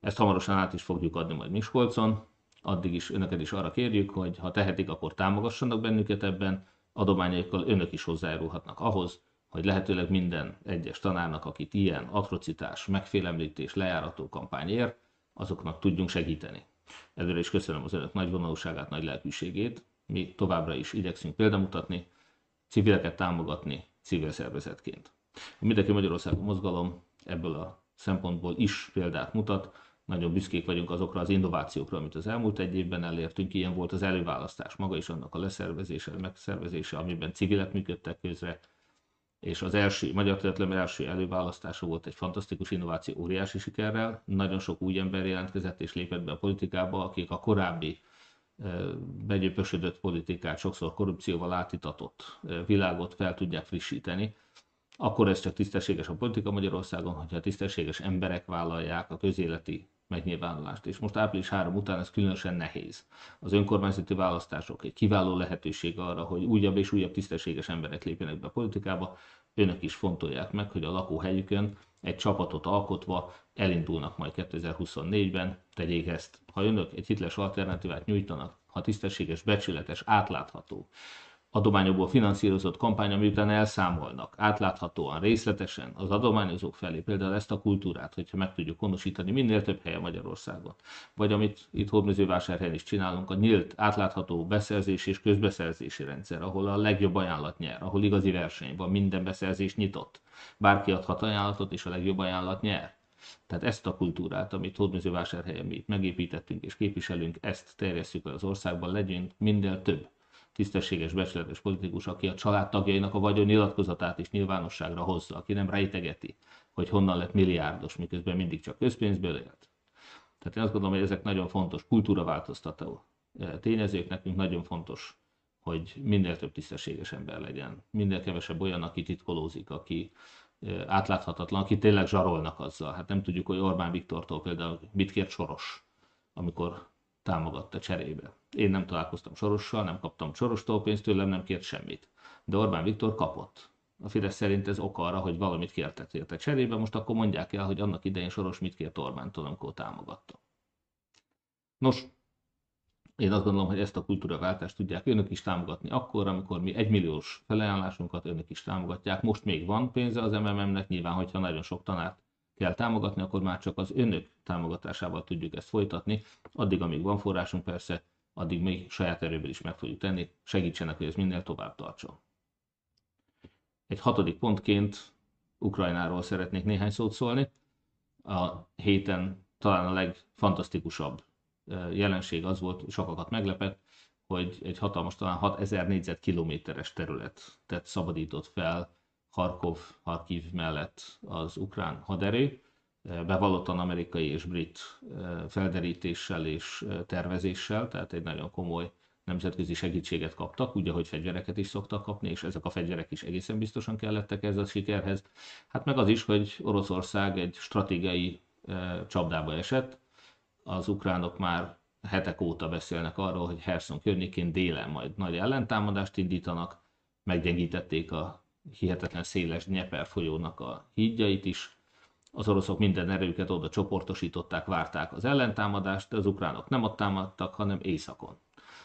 Ezt hamarosan át is fogjuk adni majd Miskolcon, addig is önöket is arra kérjük, hogy ha tehetik, akkor támogassanak bennünket ebben, adományaikkal önök is hozzájárulhatnak ahhoz, hogy lehetőleg minden egyes tanárnak, akit ilyen atrocitás, megfélemlítés, lejárató kampány ér, azoknak tudjunk segíteni. Előre is köszönöm az önök nagy vonalúságát, nagy lelkűségét. Mi továbbra is igyekszünk példamutatni, civileket támogatni civil szervezetként. A Mindenki Magyarországon mozgalom ebből a szempontból is példát mutat, nagyon büszkék vagyunk azokra az innovációkra, amit az elmúlt egy évben elértünk. Ilyen volt az előválasztás maga is, annak a leszervezése, megszervezése, amiben civilek működtek közre, és az első, Magyar Történelem első előválasztása volt egy fantasztikus innováció, óriási sikerrel. Nagyon sok új ember jelentkezett és lépett be a politikába, akik a korábbi begyöpösödött politikát, sokszor korrupcióval átitatott világot fel tudják frissíteni akkor ez csak tisztességes a politika Magyarországon, hogyha tisztességes emberek vállalják a közéleti megnyilvánulást. És most április 3 után ez különösen nehéz. Az önkormányzati választások egy kiváló lehetőség arra, hogy újabb és újabb tisztességes emberek lépjenek be a politikába. Önök is fontolják meg, hogy a lakóhelyükön egy csapatot alkotva elindulnak majd 2024-ben, tegyék ezt. Ha önök egy hitles alternatívát nyújtanak, ha tisztességes, becsületes, átlátható, adományokból finanszírozott kampány, miután elszámolnak átláthatóan, részletesen az adományozók felé, például ezt a kultúrát, hogyha meg tudjuk honosítani minél több helyen Magyarországon, vagy amit itt Hódmezővásárhelyen is csinálunk, a nyílt, átlátható beszerzés és közbeszerzési rendszer, ahol a legjobb ajánlat nyer, ahol igazi verseny van, minden beszerzés nyitott. Bárki adhat ajánlatot, és a legjobb ajánlat nyer. Tehát ezt a kultúrát, amit Hódmezővásárhelyen mi itt megépítettünk és képviselünk, ezt terjesszük az országban, legyünk minél több tisztességes, becsületes politikus, aki a családtagjainak a vagyon nyilatkozatát is nyilvánosságra hozza, aki nem rejtegeti, hogy honnan lett milliárdos, miközben mindig csak közpénzből élt. Tehát én azt gondolom, hogy ezek nagyon fontos kultúraváltoztató e, tényezők, nekünk nagyon fontos, hogy minél több tisztességes ember legyen, minél kevesebb olyan, aki titkolózik, aki e, átláthatatlan, aki tényleg zsarolnak azzal. Hát nem tudjuk, hogy Orbán Viktortól például mit kért Soros, amikor támogatta cserébe. Én nem találkoztam Sorossal, nem kaptam Sorostól pénzt tőlem, nem kért semmit. De Orbán Viktor kapott. A Fidesz szerint ez ok arra, hogy valamit kértek érte cserébe, most akkor mondják el, hogy annak idején Soros mit kért Orbántól, amikor támogatta. Nos, én azt gondolom, hogy ezt a kultúraváltást tudják önök is támogatni akkor, amikor mi egymilliós felajánlásunkat önök is támogatják. Most még van pénze az MMM-nek, nyilván, hogyha nagyon sok tanárt kell támogatni, akkor már csak az önök támogatásával tudjuk ezt folytatni. Addig, amíg van forrásunk persze, addig még saját erőből is meg fogjuk tenni, segítsenek, hogy ez minél tovább tartson. Egy hatodik pontként Ukrajnáról szeretnék néhány szót szólni. A héten talán a legfantasztikusabb jelenség az volt, sokakat meglepett, hogy egy hatalmas, talán 6000 négyzetkilométeres területet szabadított fel Harkov, Harkiv mellett az ukrán haderő, bevallottan amerikai és brit felderítéssel és tervezéssel, tehát egy nagyon komoly nemzetközi segítséget kaptak, úgy, ahogy fegyvereket is szoktak kapni, és ezek a fegyverek is egészen biztosan kellettek ez a sikerhez. Hát meg az is, hogy Oroszország egy stratégiai csapdába esett, az ukránok már hetek óta beszélnek arról, hogy Herson környékén délen majd nagy ellentámadást indítanak, meggyengítették a hihetetlen széles Nyeper folyónak a hídjait is. Az oroszok minden erőket oda csoportosították, várták az ellentámadást, de az ukránok nem ott támadtak, hanem északon.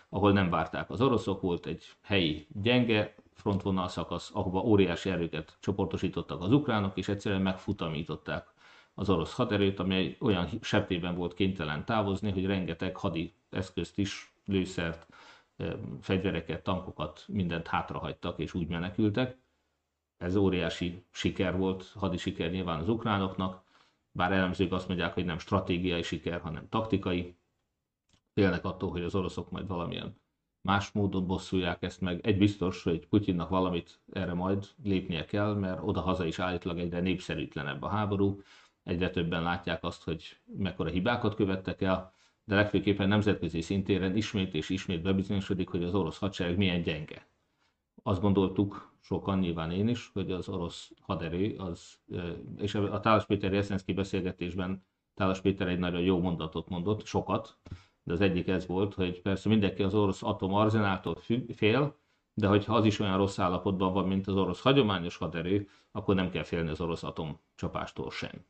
Ahol nem várták az oroszok, volt egy helyi gyenge frontvonal szakasz, ahova óriási erőket csoportosítottak az ukránok, és egyszerűen megfutamították az orosz haderőt, amely olyan septében volt kénytelen távozni, hogy rengeteg hadi eszközt is, lőszert, fegyvereket, tankokat, mindent hátrahagytak és úgy menekültek. Ez óriási siker volt, hadi siker nyilván az ukránoknak, bár elemzők azt mondják, hogy nem stratégiai siker, hanem taktikai. Félnek attól, hogy az oroszok majd valamilyen más módon bosszulják ezt meg. Egy biztos, hogy Putyinnak valamit erre majd lépnie kell, mert oda-haza is állítólag egyre népszerűtlenebb a háború, egyre többen látják azt, hogy mekkora hibákat követtek el, de legfőképpen nemzetközi szintéren ismét és ismét bebizonyosodik, hogy az orosz hadsereg milyen gyenge. Azt gondoltuk, sokan, nyilván én is, hogy az orosz haderő, az, és a Tálas Péter Jeszenszki beszélgetésben Tálas Péter egy nagyon jó mondatot mondott, sokat, de az egyik ez volt, hogy persze mindenki az orosz atomarzenáltól fél, de hogyha az is olyan rossz állapotban van, mint az orosz hagyományos haderő, akkor nem kell félni az orosz atomcsapástól sem.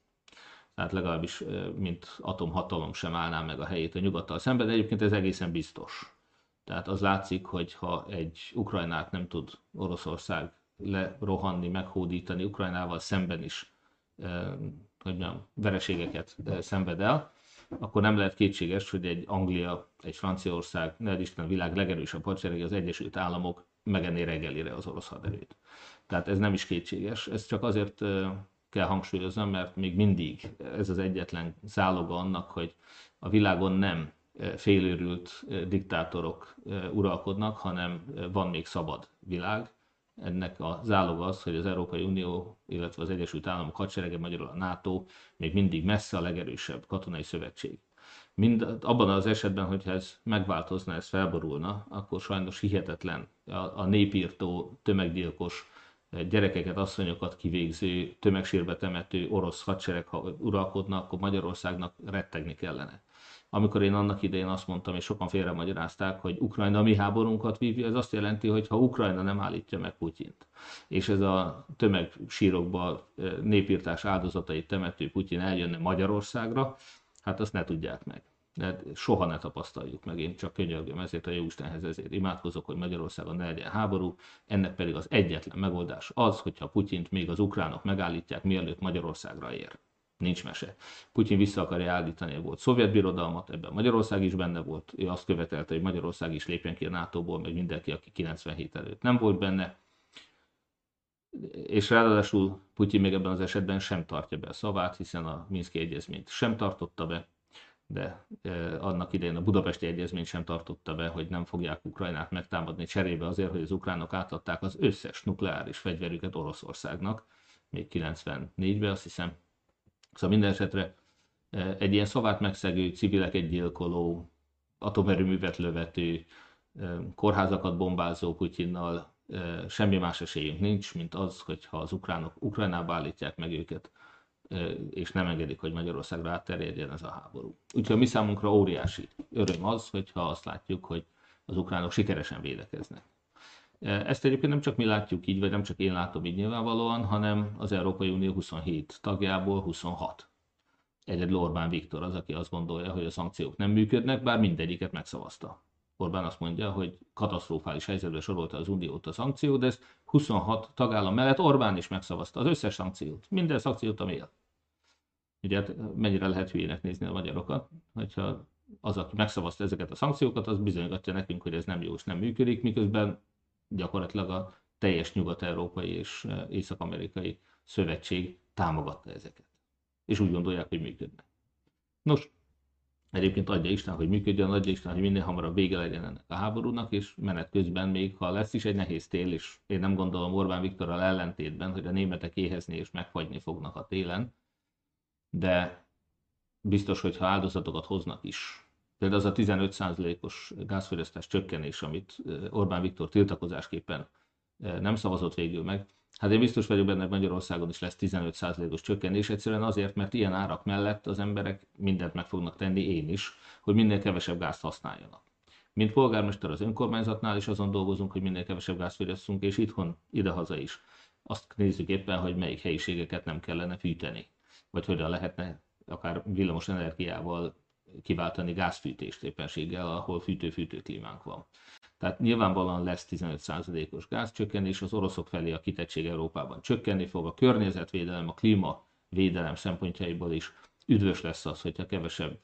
Tehát legalábbis, mint atomhatalom sem állná meg a helyét a nyugattal szemben, de egyébként ez egészen biztos. Tehát az látszik, hogy ha egy Ukrajnát nem tud Oroszország lerohanni, meghódítani, Ukrajnával szemben is hogy mondjam, vereségeket szenved el, akkor nem lehet kétséges, hogy egy Anglia, egy Franciaország, ne Isten a világ legerősebb hadserege, az Egyesült Államok megenné reggelire az orosz haderőt. Tehát ez nem is kétséges. Ez csak azért kell hangsúlyoznom, mert még mindig ez az egyetlen záloga annak, hogy a világon nem félőrült diktátorok uralkodnak, hanem van még szabad világ. Ennek a záloga az, hogy az Európai Unió, illetve az Egyesült Államok hadserege, magyarul a NATO még mindig messze a legerősebb katonai szövetség. Mind, abban az esetben, hogyha ez megváltozna, ez felborulna, akkor sajnos hihetetlen a, a népírtó, tömeggyilkos gyerekeket, asszonyokat kivégző, tömegsírbe temető orosz hadsereg ha uralkodna, akkor Magyarországnak rettegni kellene. Amikor én annak idején azt mondtam, és sokan félre magyarázták, hogy Ukrajna mi háborunkat vívja, ez azt jelenti, hogy ha Ukrajna nem állítja meg Putyint, és ez a tömegsírokba népírtás áldozatait temető Putyin eljönne Magyarországra, hát azt ne tudják meg. De soha ne tapasztaljuk meg, én csak könyörgöm ezért a Jóistenhez, ezért imádkozok, hogy Magyarországon ne legyen háború, ennek pedig az egyetlen megoldás az, hogyha Putyint még az ukránok megállítják, mielőtt Magyarországra ér. Nincs mese. Putyin vissza akarja állítani a volt szovjet birodalmat, ebben Magyarország is benne volt, ő azt követelte, hogy Magyarország is lépjen ki a NATO-ból, meg mindenki, aki 97 előtt nem volt benne, és ráadásul Putyin még ebben az esetben sem tartja be a szavát, hiszen a Minszki egyezményt sem tartotta be, de annak idején a budapesti egyezmény sem tartotta be, hogy nem fogják Ukrajnát megtámadni cserébe azért, hogy az ukránok átadták az összes nukleáris fegyverüket Oroszországnak, még 94-ben azt hiszem. Szóval minden esetre egy ilyen szavát megszegő, civileket gyilkoló, atomerőművet lövető, kórházakat bombázó Putyinnal semmi más esélyünk nincs, mint az, hogyha az ukránok Ukrajnába állítják meg őket, és nem engedik, hogy Magyarországra átterjedjen ez a háború. Úgyhogy mi számunkra óriási öröm az, hogyha azt látjuk, hogy az ukránok sikeresen védekeznek. Ezt egyébként nem csak mi látjuk így, vagy nem csak én látom így nyilvánvalóan, hanem az Európai Unió 27 tagjából 26. Egyedül Orbán Viktor az, aki azt gondolja, hogy a szankciók nem működnek, bár mindegyiket megszavazta. Orbán azt mondja, hogy katasztrofális helyzetbe sorolta az Uniót a szankció, de ezt 26 tagállam mellett Orbán is megszavazta az összes szankciót, minden szankciót, ami él. Ugye hát mennyire lehet hülyének nézni a magyarokat, hogyha az, aki megszavazta ezeket a szankciókat, az bizonygatja nekünk, hogy ez nem jó és nem működik, miközben gyakorlatilag a teljes nyugat-európai és e, észak-amerikai szövetség támogatta ezeket. És úgy gondolják, hogy működnek. Nos, Egyébként adja Isten, hogy működjön, adja Isten, hogy minél hamarabb vége legyen ennek a háborúnak, és menet közben még, ha lesz is egy nehéz tél, és én nem gondolom Orbán Viktorral ellentétben, hogy a németek éhezni és megfagyni fognak a télen, de biztos, hogy ha áldozatokat hoznak is, például az a 15%-os gázfogyasztás csökkenés, amit Orbán Viktor tiltakozásképpen nem szavazott végül meg, Hát én biztos vagyok benne, hogy Magyarországon is lesz 15%-os csökkenés, egyszerűen azért, mert ilyen árak mellett az emberek mindent meg fognak tenni, én is, hogy minél kevesebb gázt használjanak. Mint polgármester az önkormányzatnál is azon dolgozunk, hogy minél kevesebb gázt fogyasszunk, és itthon, idehaza is. Azt nézzük éppen, hogy melyik helyiségeket nem kellene fűteni, vagy hogyan lehetne akár villamos energiával kiváltani gázfűtést éppenséggel, ahol fűtő-fűtő klímánk van. Tehát nyilvánvalóan lesz 15%-os gázcsökkenés, az oroszok felé a kitettség Európában csökkenni fog, a környezetvédelem, a klímavédelem szempontjaiból is üdvös lesz az, hogyha kevesebb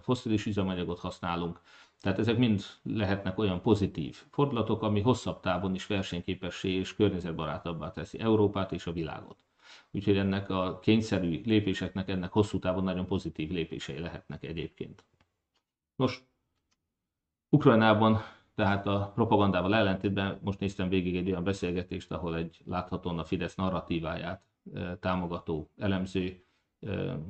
foszilis üzemanyagot használunk. Tehát ezek mind lehetnek olyan pozitív fordulatok, ami hosszabb távon is versenyképessé és környezetbarátabbá teszi Európát és a világot. Úgyhogy ennek a kényszerű lépéseknek, ennek hosszú távon nagyon pozitív lépései lehetnek egyébként. Nos, Ukrajnában tehát a propagandával ellentétben most néztem végig egy olyan beszélgetést, ahol egy láthatóan a Fidesz narratíváját támogató elemző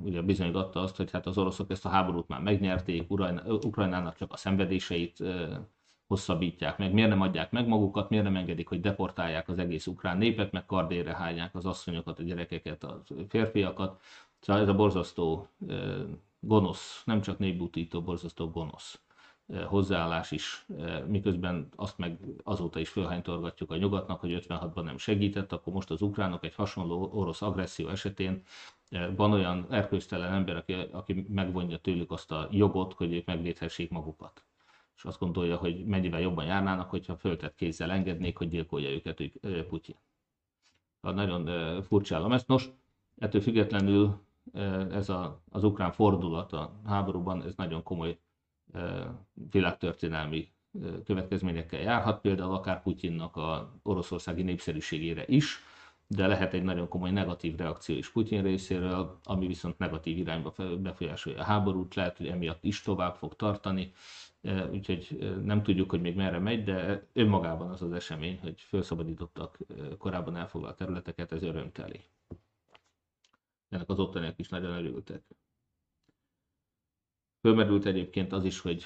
ugye bizonyította azt, hogy hát az oroszok ezt a háborút már megnyerték, Ukrajnának csak a szenvedéseit hosszabbítják meg, miért nem adják meg magukat, miért nem engedik, hogy deportálják az egész ukrán népet, meg kardére hányják az asszonyokat, a gyerekeket, a férfiakat. Szóval ez a borzasztó gonosz, nem csak népbutító, borzasztó gonosz hozzáállás is, miközben azt meg azóta is fölhánytorgatjuk a nyugatnak, hogy 56-ban nem segített, akkor most az ukránok egy hasonló orosz agresszió esetén van olyan erkőztelen ember, aki, aki megvonja tőlük azt a jogot, hogy ők megvédhessék magukat. És azt gondolja, hogy mennyivel jobban járnának, hogyha föltett kézzel engednék, hogy gyilkolja őket ők, Putyin. Nagyon furcsálom ezt. Nos, ettől függetlenül ez a, az ukrán fordulat a háborúban, ez nagyon komoly világtörténelmi következményekkel járhat, például akár Putyinnak a oroszországi népszerűségére is, de lehet egy nagyon komoly negatív reakció is Putyin részéről, ami viszont negatív irányba befolyásolja a háborút, lehet, hogy emiatt is tovább fog tartani, úgyhogy nem tudjuk, hogy még merre megy, de önmagában az az esemény, hogy felszabadítottak korábban elfoglalt területeket, ez örömteli. Ennek az ottaniak is nagyon örültek. Fölmerült egyébként az is, hogy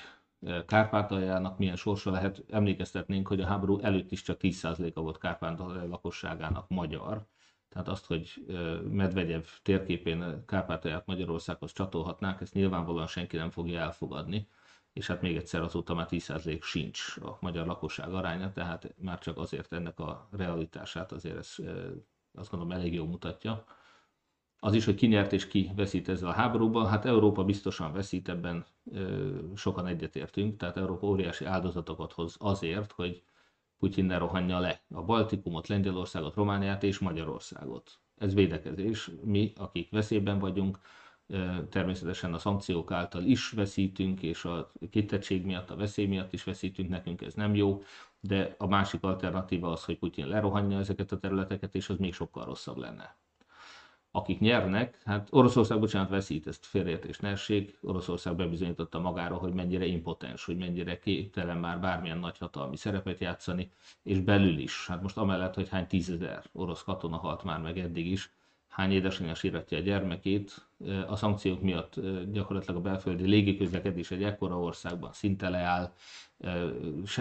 Kárpátaljának milyen sorsa lehet. Emlékeztetnénk, hogy a háború előtt is csak 10%-a volt Kárpátalja lakosságának magyar. Tehát azt, hogy Medvegyev térképén Kárpátalját Magyarországhoz csatolhatnánk, ezt nyilvánvalóan senki nem fogja elfogadni. És hát még egyszer azóta már 10% sincs a magyar lakosság aránya, tehát már csak azért ennek a realitását azért ez azt gondolom elég jól mutatja az is, hogy ki nyert és ki veszít ezzel a háborúban. Hát Európa biztosan veszít, ebben sokan egyetértünk, tehát Európa óriási áldozatokat hoz azért, hogy Putyin ne rohanja le a Baltikumot, Lengyelországot, Romániát és Magyarországot. Ez védekezés. Mi, akik veszélyben vagyunk, természetesen a szankciók által is veszítünk, és a kitettség miatt, a veszély miatt is veszítünk, nekünk ez nem jó, de a másik alternatíva az, hogy Putyin lerohanja ezeket a területeket, és az még sokkal rosszabb lenne akik nyernek, hát Oroszország, bocsánat, veszít, ezt félreértés ne essék. Oroszország bebizonyította magára, hogy mennyire impotens, hogy mennyire képtelen már bármilyen nagyhatalmi szerepet játszani, és belül is. Hát most amellett, hogy hány tízezer orosz katona halt már meg eddig is, hány édesanyja síratja a gyermekét, a szankciók miatt gyakorlatilag a belföldi légiközlekedés egy ekkora országban szinte leáll,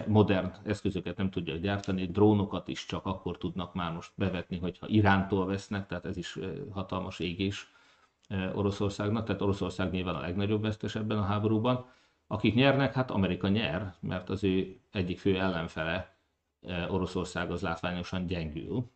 modern eszközöket nem tudják gyártani, drónokat is csak akkor tudnak már most bevetni, hogyha Irántól vesznek, tehát ez is hatalmas égés Oroszországnak, tehát Oroszország nyilván a legnagyobb vesztes ebben a háborúban. Akik nyernek, hát Amerika nyer, mert az ő egyik fő ellenfele Oroszország az látványosan gyengül,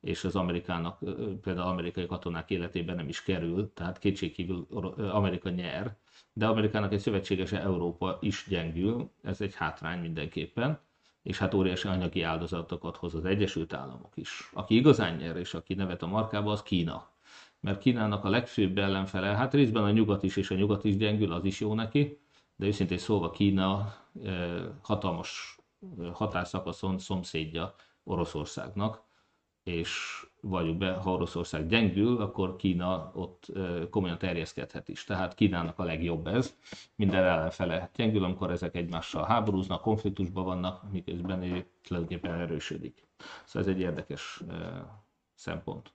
és az Amerikának, például amerikai katonák életében nem is kerül, tehát kétségkívül Amerika nyer, de Amerikának egy szövetségese Európa is gyengül, ez egy hátrány mindenképpen, és hát óriási anyagi áldozatokat hoz az Egyesült Államok is. Aki igazán nyer, és aki nevet a markába, az Kína. Mert Kínának a legfőbb ellenfele, hát részben a nyugat is, és a nyugat is gyengül, az is jó neki, de őszintén szólva Kína hatalmas határszakaszon szomszédja Oroszországnak, és valljuk be, ha Oroszország gyengül, akkor Kína ott komolyan terjeszkedhet is. Tehát Kínának a legjobb ez. Minden ellenfele gyengül, amikor ezek egymással háborúznak, konfliktusban vannak, miközben ő tulajdonképpen erősödik. Szóval ez egy érdekes szempont.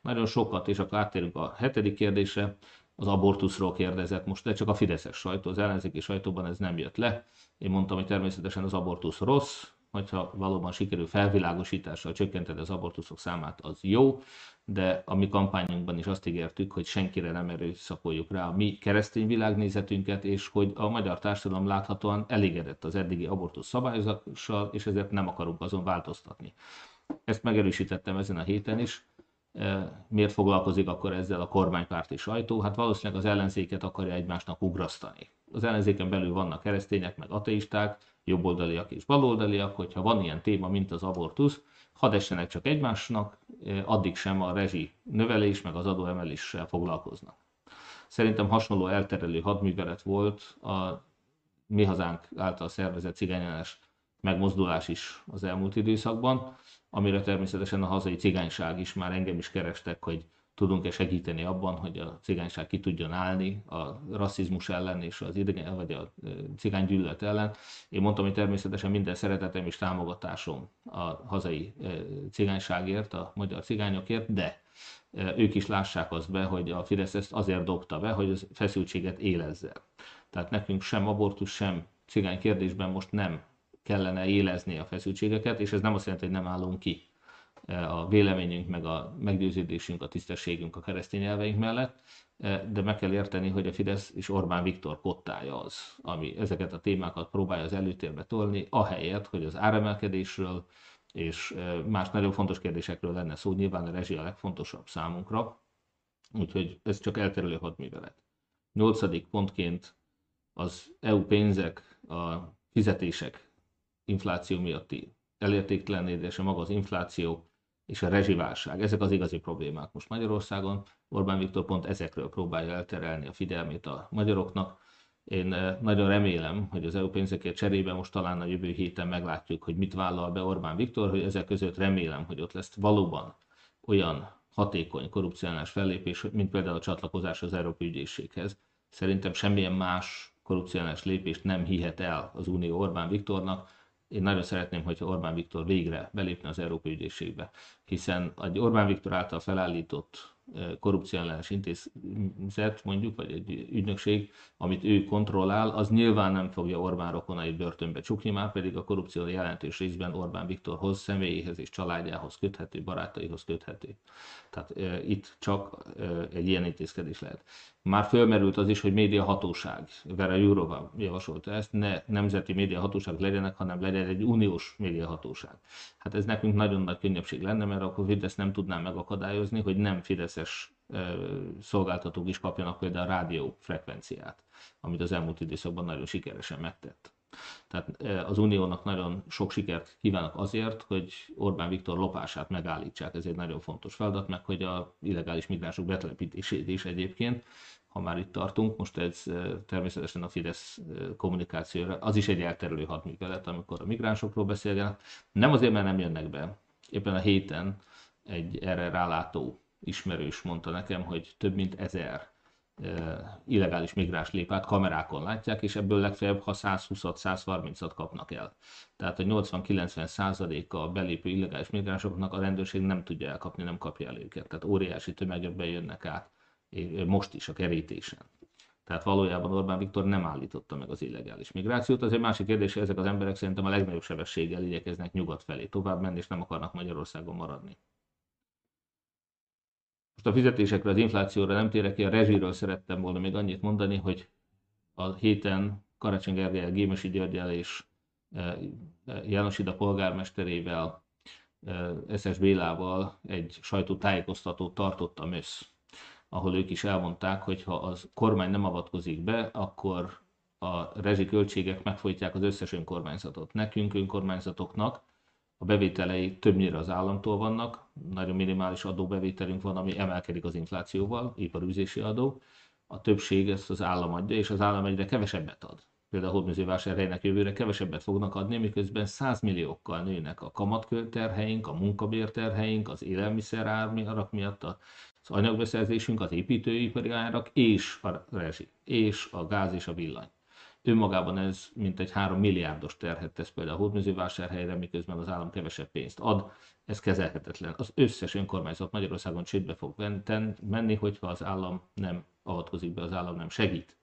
Nagyon sokat, és akkor áttérünk a hetedik kérdésre, az abortuszról kérdezett most, de csak a fideszes sajtó, az ellenzéki sajtóban ez nem jött le. Én mondtam, hogy természetesen az abortusz rossz, hogyha valóban sikerül felvilágosítással csökkenteni az abortuszok számát, az jó, de a mi kampányunkban is azt ígértük, hogy senkire nem erőszakoljuk rá a mi keresztény világnézetünket, és hogy a magyar társadalom láthatóan elégedett az eddigi abortusz szabályozással, és ezért nem akarunk azon változtatni. Ezt megerősítettem ezen a héten is. E, miért foglalkozik akkor ezzel a kormánypárti sajtó? Hát valószínűleg az ellenzéket akarja egymásnak ugrasztani. Az ellenzéken belül vannak keresztények, meg ateisták, jobboldaliak és baloldaliak, hogyha van ilyen téma, mint az abortusz, hadd essenek csak egymásnak, eh, addig sem a rezsi növelés, meg az adóemeléssel foglalkoznak. Szerintem hasonló elterelő hadművelet volt a mi hazánk által szervezett cigányellenes megmozdulás is az elmúlt időszakban, amire természetesen a hazai cigányság is már engem is kerestek, hogy tudunk-e segíteni abban, hogy a cigányság ki tudjon állni a rasszizmus ellen és az idegen, vagy a cigánygyűlölet ellen. Én mondtam, hogy természetesen minden szeretetem és támogatásom a hazai cigányságért, a magyar cigányokért, de ők is lássák azt be, hogy a Fidesz ezt azért dobta be, hogy az feszültséget élezze. Tehát nekünk sem abortus, sem cigány kérdésben most nem kellene élezni a feszültségeket, és ez nem azt jelenti, hogy nem állunk ki a véleményünk, meg a meggyőződésünk, a tisztességünk a keresztény elveink mellett, de meg kell érteni, hogy a Fidesz és Orbán Viktor kottája az, ami ezeket a témákat próbálja az előtérbe tolni, ahelyett, hogy az áremelkedésről és más nagyon fontos kérdésekről lenne szó, nyilván a rezsi a legfontosabb számunkra, úgyhogy ez csak elterülő hadművelet. Nyolcadik pontként az EU pénzek, a fizetések infláció miatti elértéktelenedése, maga az infláció és a rezsiválság. Ezek az igazi problémák most Magyarországon. Orbán Viktor pont ezekről próbálja elterelni a figyelmét a magyaroknak. Én eh, nagyon remélem, hogy az EU pénzekért cserébe most talán a jövő héten meglátjuk, hogy mit vállal be Orbán Viktor, hogy ezek között remélem, hogy ott lesz valóban olyan hatékony korrupciálás fellépés, mint például a csatlakozás az Európai Ügyészséghez. Szerintem semmilyen más korrupciálás lépést nem hihet el az Unió Orbán Viktornak, én nagyon szeretném, hogyha Orbán Viktor végre belépne az Európai Ügyészségbe, hiszen egy Orbán Viktor által felállított korrupció ellenes intézet, mondjuk, vagy egy ügynökség, amit ő kontrollál, az nyilván nem fogja Orbán rokonait börtönbe csukni, már pedig a korrupció jelentős részben Orbán Viktorhoz, személyéhez és családjához köthető, barátaihoz köthető. Tehát e, itt csak e, egy ilyen intézkedés lehet. Már fölmerült az is, hogy média hatóság, Vera Jurova javasolta ezt, ne nemzeti média hatóság legyenek, hanem legyen egy uniós média hatóság. Hát ez nekünk nagyon nagy könnyebbség lenne, mert akkor Fidesz nem tudná megakadályozni, hogy nem Fideszes szolgáltatók is kapjanak például rádió frekvenciát, amit az elmúlt időszakban nagyon sikeresen megtett. Tehát az Uniónak nagyon sok sikert kívánok azért, hogy Orbán Viktor lopását megállítsák. Ez egy nagyon fontos feladat, meg hogy a illegális migránsok betelepítését is egyébként, ha már itt tartunk, most ez természetesen a Fidesz kommunikációra, az is egy elterülő hadművelet, amikor a migránsokról beszélgenek. Nem azért, mert nem jönnek be. Éppen a héten egy erre rálátó ismerős mondta nekem, hogy több mint ezer illegális migráns lép kamerákon látják, és ebből legfeljebb, ha 120-130-at kapnak el. Tehát a 80-90 százaléka belépő illegális migránsoknak a rendőrség nem tudja elkapni, nem kapja el őket. Tehát óriási tömegek bejönnek át, most is a kerítésen. Tehát valójában Orbán Viktor nem állította meg az illegális migrációt. Az egy másik kérdés, ezek az emberek szerintem a legnagyobb sebességgel igyekeznek nyugat felé tovább menni, és nem akarnak Magyarországon maradni. Most a fizetésekre, az inflációra nem térek ki, a rezsiről szerettem volna még annyit mondani, hogy a héten Karácsony Gergely, Gémesi Györgyel és e, e, János Ida polgármesterével, Eszes Bélával egy sajtótájékoztatót tartottam össz, ahol ők is elmondták, hogy ha az kormány nem avatkozik be, akkor a rezsiköltségek megfojtják az összes önkormányzatot. Nekünk, önkormányzatoknak a bevételei többnyire az államtól vannak, nagyon minimális adóbevételünk van, ami emelkedik az inflációval, iparűzési adó. A többség ezt az állam adja, és az állam egyre kevesebbet ad. Például a hódműzővásárhelynek jövőre kevesebbet fognak adni, miközben 100 milliókkal nőnek a kamatkölterheink, a munkabérterheink, az élelmiszer árak miatt, az anyagbeszerzésünk, az építőipari árak és a rezsi, és a gáz és a villany. Önmagában ez mintegy 3 milliárdos terhet tesz például a hódműzővásárhelyre, miközben az állam kevesebb pénzt ad. Ez kezelhetetlen. Az összes önkormányzat Magyarországon csődbe fog menni, hogyha az állam nem avatkozik be, az állam nem segít.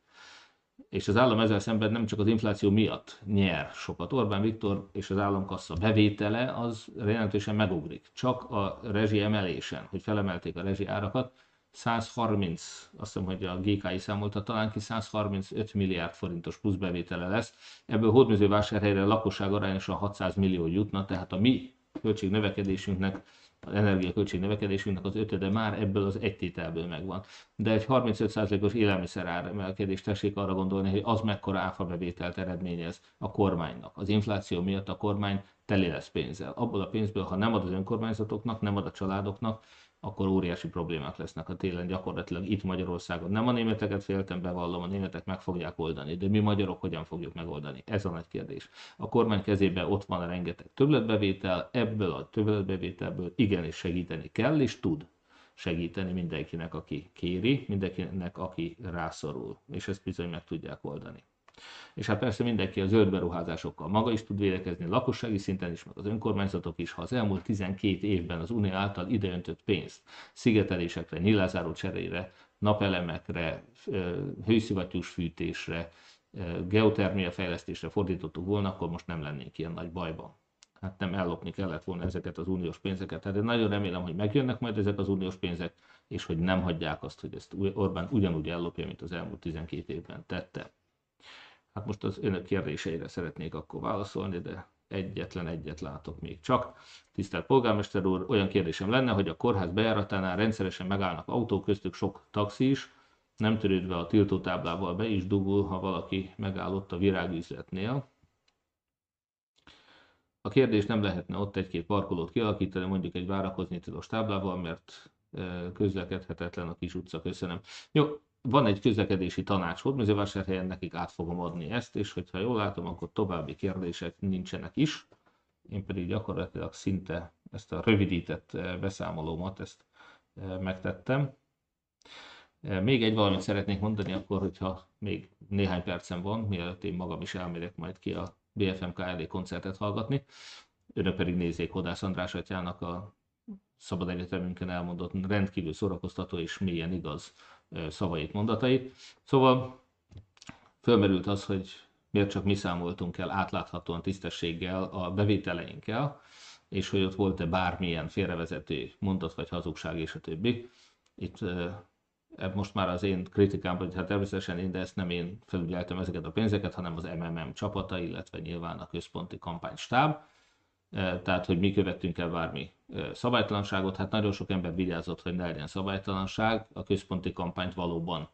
És az állam ezzel szemben nem csak az infláció miatt nyer sokat. Orbán Viktor és az államkassa bevétele az jelentősen megugrik. Csak a rezsi emelésen, hogy felemelték a rezsi árakat, 130, azt hiszem, hogy a GKI számolta talán ki, 135 milliárd forintos pluszbevétele lesz. Ebből hódműzővásárhelyre a lakosság arányosan 600 millió jutna, tehát a mi költségnövekedésünknek, az energiaköltség növekedésünknek az ötöde már ebből az egy tételből megvan. De egy 35%-os élelmiszer emelkedést tessék arra gondolni, hogy az mekkora áfa bevételt eredményez a kormánynak. Az infláció miatt a kormány teli lesz pénzzel. Abból a pénzből, ha nem ad az önkormányzatoknak, nem ad a családoknak, akkor óriási problémák lesznek a télen gyakorlatilag itt Magyarországon. Nem a németeket féltem, bevallom, a németek meg fogják oldani, de mi magyarok hogyan fogjuk megoldani? Ez a nagy kérdés. A kormány kezében ott van a rengeteg többletbevétel, ebből a többletbevételből igenis segíteni kell és tud segíteni mindenkinek, aki kéri, mindenkinek, aki rászorul, és ezt bizony meg tudják oldani. És hát persze mindenki a zöld beruházásokkal maga is tud védekezni, lakossági szinten is, meg az önkormányzatok is, ha az elmúlt 12 évben az Unió által ideöntött pénzt szigetelésekre, nyilázáró cserére, napelemekre, hőszivattyús fűtésre, geotermia fejlesztésre fordítottuk volna, akkor most nem lennénk ilyen nagy bajban. Hát nem ellopni kellett volna ezeket az uniós pénzeket. Tehát én nagyon remélem, hogy megjönnek majd ezek az uniós pénzek, és hogy nem hagyják azt, hogy ezt Orbán ugyanúgy ellopja, mint az elmúlt 12 évben tette. Hát most az önök kérdéseire szeretnék akkor válaszolni, de egyetlen egyet látok még csak. Tisztelt polgármester úr, olyan kérdésem lenne, hogy a kórház bejáratánál rendszeresen megállnak autók, köztük sok taxi is, nem törődve a tiltótáblával be is dugul, ha valaki megállott a virágüzletnél. A kérdés nem lehetne ott egy-két parkolót kialakítani, mondjuk egy várakozni tilos táblával, mert közlekedhetetlen a kis utca, köszönöm. Jó, van egy közlekedési tanács Hódmezővásárhelyen, nekik át fogom adni ezt, és hogyha jól látom, akkor további kérdések nincsenek is. Én pedig gyakorlatilag szinte ezt a rövidített eh, beszámolómat, ezt eh, megtettem. Eh, még egy valamit szeretnék mondani, akkor, hogyha még néhány percem van, mielőtt én magam is elmegyek majd ki a BFM KLD koncertet hallgatni. Önök pedig nézzék Hodász András atyának a Szabad Egyetemünkön elmondott rendkívül szórakoztató és mélyen igaz szavait, mondatait. Szóval fölmerült az, hogy miért csak mi számoltunk el átláthatóan, tisztességgel a bevételeinkkel, és hogy ott volt-e bármilyen félrevezető mondat vagy hazugság és a többi. Itt most már az én kritikám, hogy hát természetesen én, de ezt nem én felügyeltem ezeket a pénzeket, hanem az MMM csapata, illetve nyilván a központi kampánystáb. Tehát, hogy mi követtünk el bármi szabálytalanságot, hát nagyon sok ember vigyázott, hogy ne legyen szabálytalanság. A központi kampányt valóban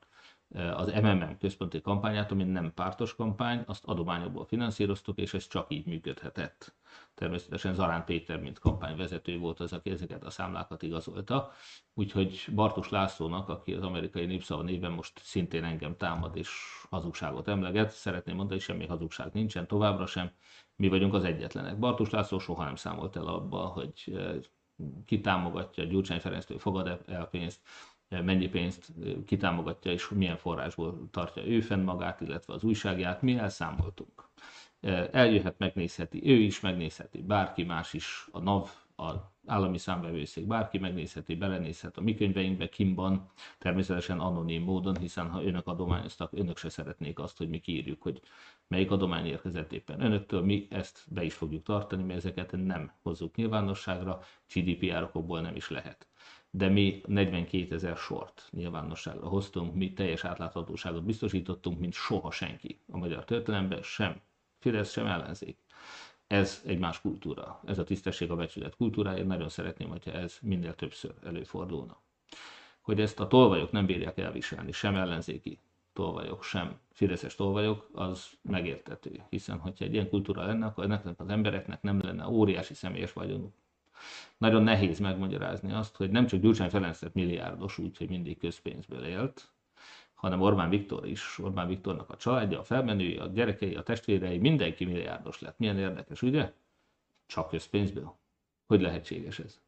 az MMM központi kampányát, ami nem pártos kampány, azt adományokból finanszíroztuk, és ez csak így működhetett. Természetesen Zarán Péter, mint kampányvezető volt az, aki ezeket a számlákat igazolta. Úgyhogy Bartus Lászlónak, aki az amerikai népszava néven most szintén engem támad és hazugságot emleget, szeretném mondani, hogy semmi hazugság nincsen, továbbra sem. Mi vagyunk az egyetlenek. Bartus László soha nem számolt el abba, hogy ki támogatja, Gyurcsány Ferenctől fogad el pénzt, mennyi pénzt kitámogatja és milyen forrásból tartja ő fenn magát, illetve az újságját, mi elszámoltunk. Eljöhet, megnézheti, ő is megnézheti, bárki más is, a NAV, a állami számbevőszék, bárki megnézheti, belenézhet a mi könyveinkbe, kimban, természetesen anonim módon, hiszen ha önök adományoztak, önök se szeretnék azt, hogy mi kiírjuk, hogy melyik adomány érkezett éppen önöktől, mi ezt be is fogjuk tartani, mert ezeket nem hozzuk nyilvánosságra, GDPR okokból nem is lehet de mi 42 ezer sort nyilvánosságra hoztunk, mi teljes átláthatóságot biztosítottunk, mint soha senki a magyar történelemben, sem Fidesz, sem ellenzék. Ez egy más kultúra. Ez a tisztesség a becsület kultúrája. Én nagyon szeretném, hogyha ez minél többször előfordulna. Hogy ezt a tolvajok nem bírják elviselni, sem ellenzéki tolvajok, sem fideszes tolvajok, az megértető. Hiszen, hogyha egy ilyen kultúra lenne, akkor ennek az embereknek nem lenne óriási személyes vagyonuk, nagyon nehéz megmagyarázni azt, hogy nem csak Gyurcsány Ferenc lett milliárdos úgy, hogy mindig közpénzből élt, hanem Orbán Viktor is, Orbán Viktornak a családja, a felmenői, a gyerekei, a testvérei, mindenki milliárdos lett. Milyen érdekes, ugye? Csak közpénzből. Hogy lehetséges ez?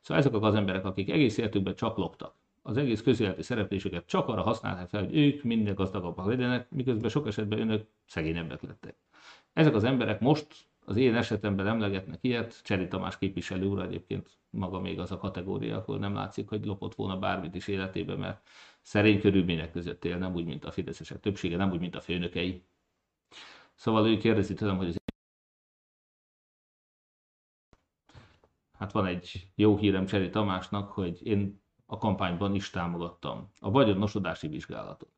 Szóval ezek az emberek, akik egész életükben csak loptak, az egész közéleti szereplésüket csak arra használták fel, hogy ők minden gazdagabbak legyenek, miközben sok esetben önök szegényebbek lettek. Ezek az emberek most az én esetemben emlegetnek ilyet, Cseri Tamás képviselő úr egyébként maga még az a kategória, akkor nem látszik, hogy lopott volna bármit is életében, mert szerény körülmények között él, nem úgy, mint a fideszesek többsége, nem úgy, mint a főnökei. Szóval ő kérdezi tőlem, hogy az Hát van egy jó hírem Cseri Tamásnak, hogy én a kampányban is támogattam a vagyonosodási vizsgálatot.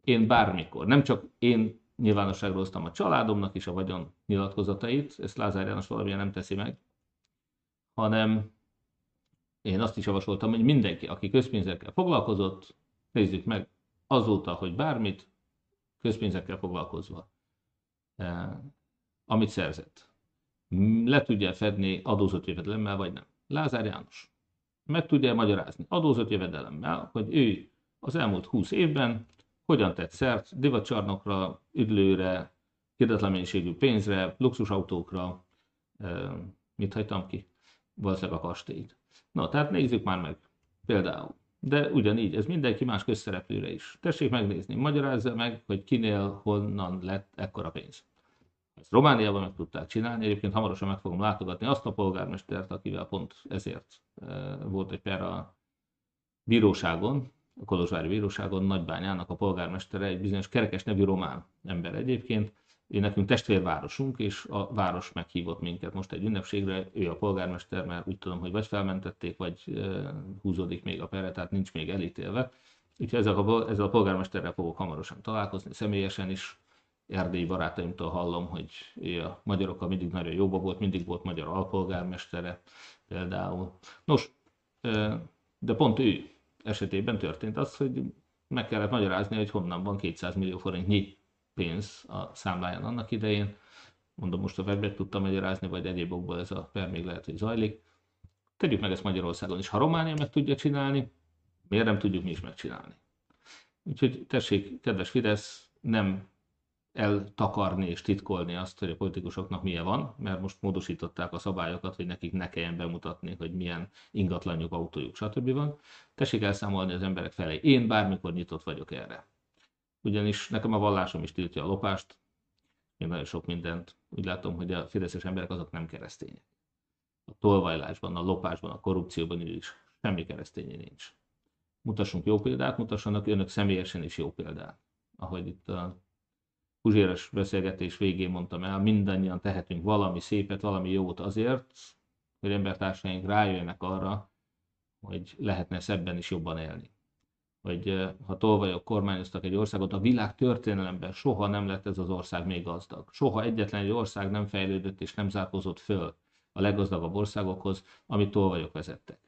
Én bármikor, nem csak én nyilvánosságra hoztam a családomnak is a vagyon nyilatkozatait, ezt Lázár János valamilyen nem teszi meg, hanem én azt is javasoltam, hogy mindenki, aki közpénzekkel foglalkozott, nézzük meg azóta, hogy bármit közpénzekkel foglalkozva, eh, amit szerzett, le tudja fedni adózott jövedelemmel, vagy nem. Lázár János meg tudja magyarázni adózott jövedelemmel, hogy ő az elmúlt 20 évben hogyan tett szert divatcsarnokra, üdlőre, hirdetlen mennyiségű pénzre, luxusautókra, mit hagytam ki? Valószínűleg a kastélyt. Na, tehát nézzük már meg. Például. De ugyanígy, ez mindenki más közszereplőre is. Tessék megnézni, magyarázza meg, hogy kinél, honnan lett ekkora pénz. Ezt Romániában meg tudták csinálni, egyébként hamarosan meg fogom látogatni azt a polgármestert, akivel pont ezért volt egy per a bíróságon, a Kolozsvári Bíróságon Nagybányának a polgármestere, egy bizonyos kerekes nevű román ember egyébként, ő nekünk testvérvárosunk, és a város meghívott minket most egy ünnepségre, ő a polgármester, mert úgy tudom, hogy vagy felmentették, vagy húzódik még a perre, tehát nincs még elítélve. Úgyhogy ezzel a, ezzel a polgármesterrel fogok hamarosan találkozni, személyesen is. Erdélyi barátaimtól hallom, hogy ő a magyarokkal mindig nagyon jóba volt, mindig volt magyar alpolgármestere például. Nos, de pont ő esetében történt az, hogy meg kellett magyarázni, hogy honnan van 200 millió forintnyi pénz a számláján annak idején. Mondom, most a webet tudtam magyarázni, vagy egyéb okból ez a per még lehet, hogy zajlik. Tegyük meg ezt Magyarországon is. Ha Románia meg tudja csinálni, miért nem tudjuk mi is megcsinálni? Úgyhogy tessék, kedves Fidesz, nem eltakarni és titkolni azt, hogy a politikusoknak milyen van, mert most módosították a szabályokat, hogy nekik ne kelljen bemutatni, hogy milyen ingatlanjuk, autójuk, stb. van. Tessék elszámolni az emberek felé. Én bármikor nyitott vagyok erre. Ugyanis nekem a vallásom is tiltja a lopást, én nagyon sok mindent. Úgy látom, hogy a fideszes emberek azok nem keresztények. a tolvajlásban, a lopásban, a korrupcióban is semmi keresztényi nincs. Mutassunk jó példát, mutassanak önök személyesen is jó példát. Ahogy itt a Puzséres beszélgetés végén mondtam el, mindannyian tehetünk valami szépet, valami jót azért, hogy embertársaink rájöjjenek arra, hogy lehetne szebben is jobban élni. Hogy ha tolvajok kormányoztak egy országot, a világ történelemben soha nem lett ez az ország még gazdag. Soha egyetlen egy ország nem fejlődött és nem zárkozott föl a leggazdagabb országokhoz, amit tolvajok vezettek.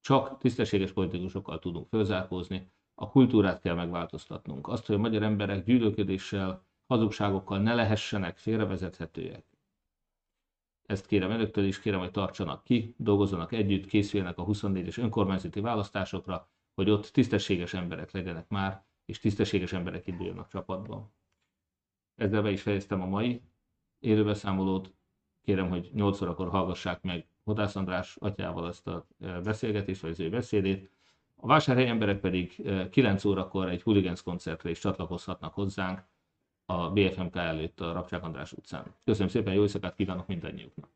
Csak tisztességes politikusokkal tudunk fölzárkózni, a kultúrát kell megváltoztatnunk. Azt, hogy a magyar emberek gyűlölködéssel, hazugságokkal ne lehessenek félrevezethetőek. Ezt kérem önöktől is, kérem, hogy tartsanak ki, dolgozzanak együtt, készüljenek a 24-es önkormányzati választásokra, hogy ott tisztességes emberek legyenek már, és tisztességes emberek induljanak csapatban. Ezzel be is fejeztem a mai élőbeszámolót. Kérem, hogy 8 órakor hallgassák meg Hodász András atyával ezt a e, beszélgetést, vagy az ő beszédét. A vásárhely emberek pedig 9 e, órakor egy Hooligans koncertre is csatlakozhatnak hozzánk a BFMK előtt a Rapcsák András utcán. Köszönöm szépen, jó éjszakát kívánok mindannyiuknak!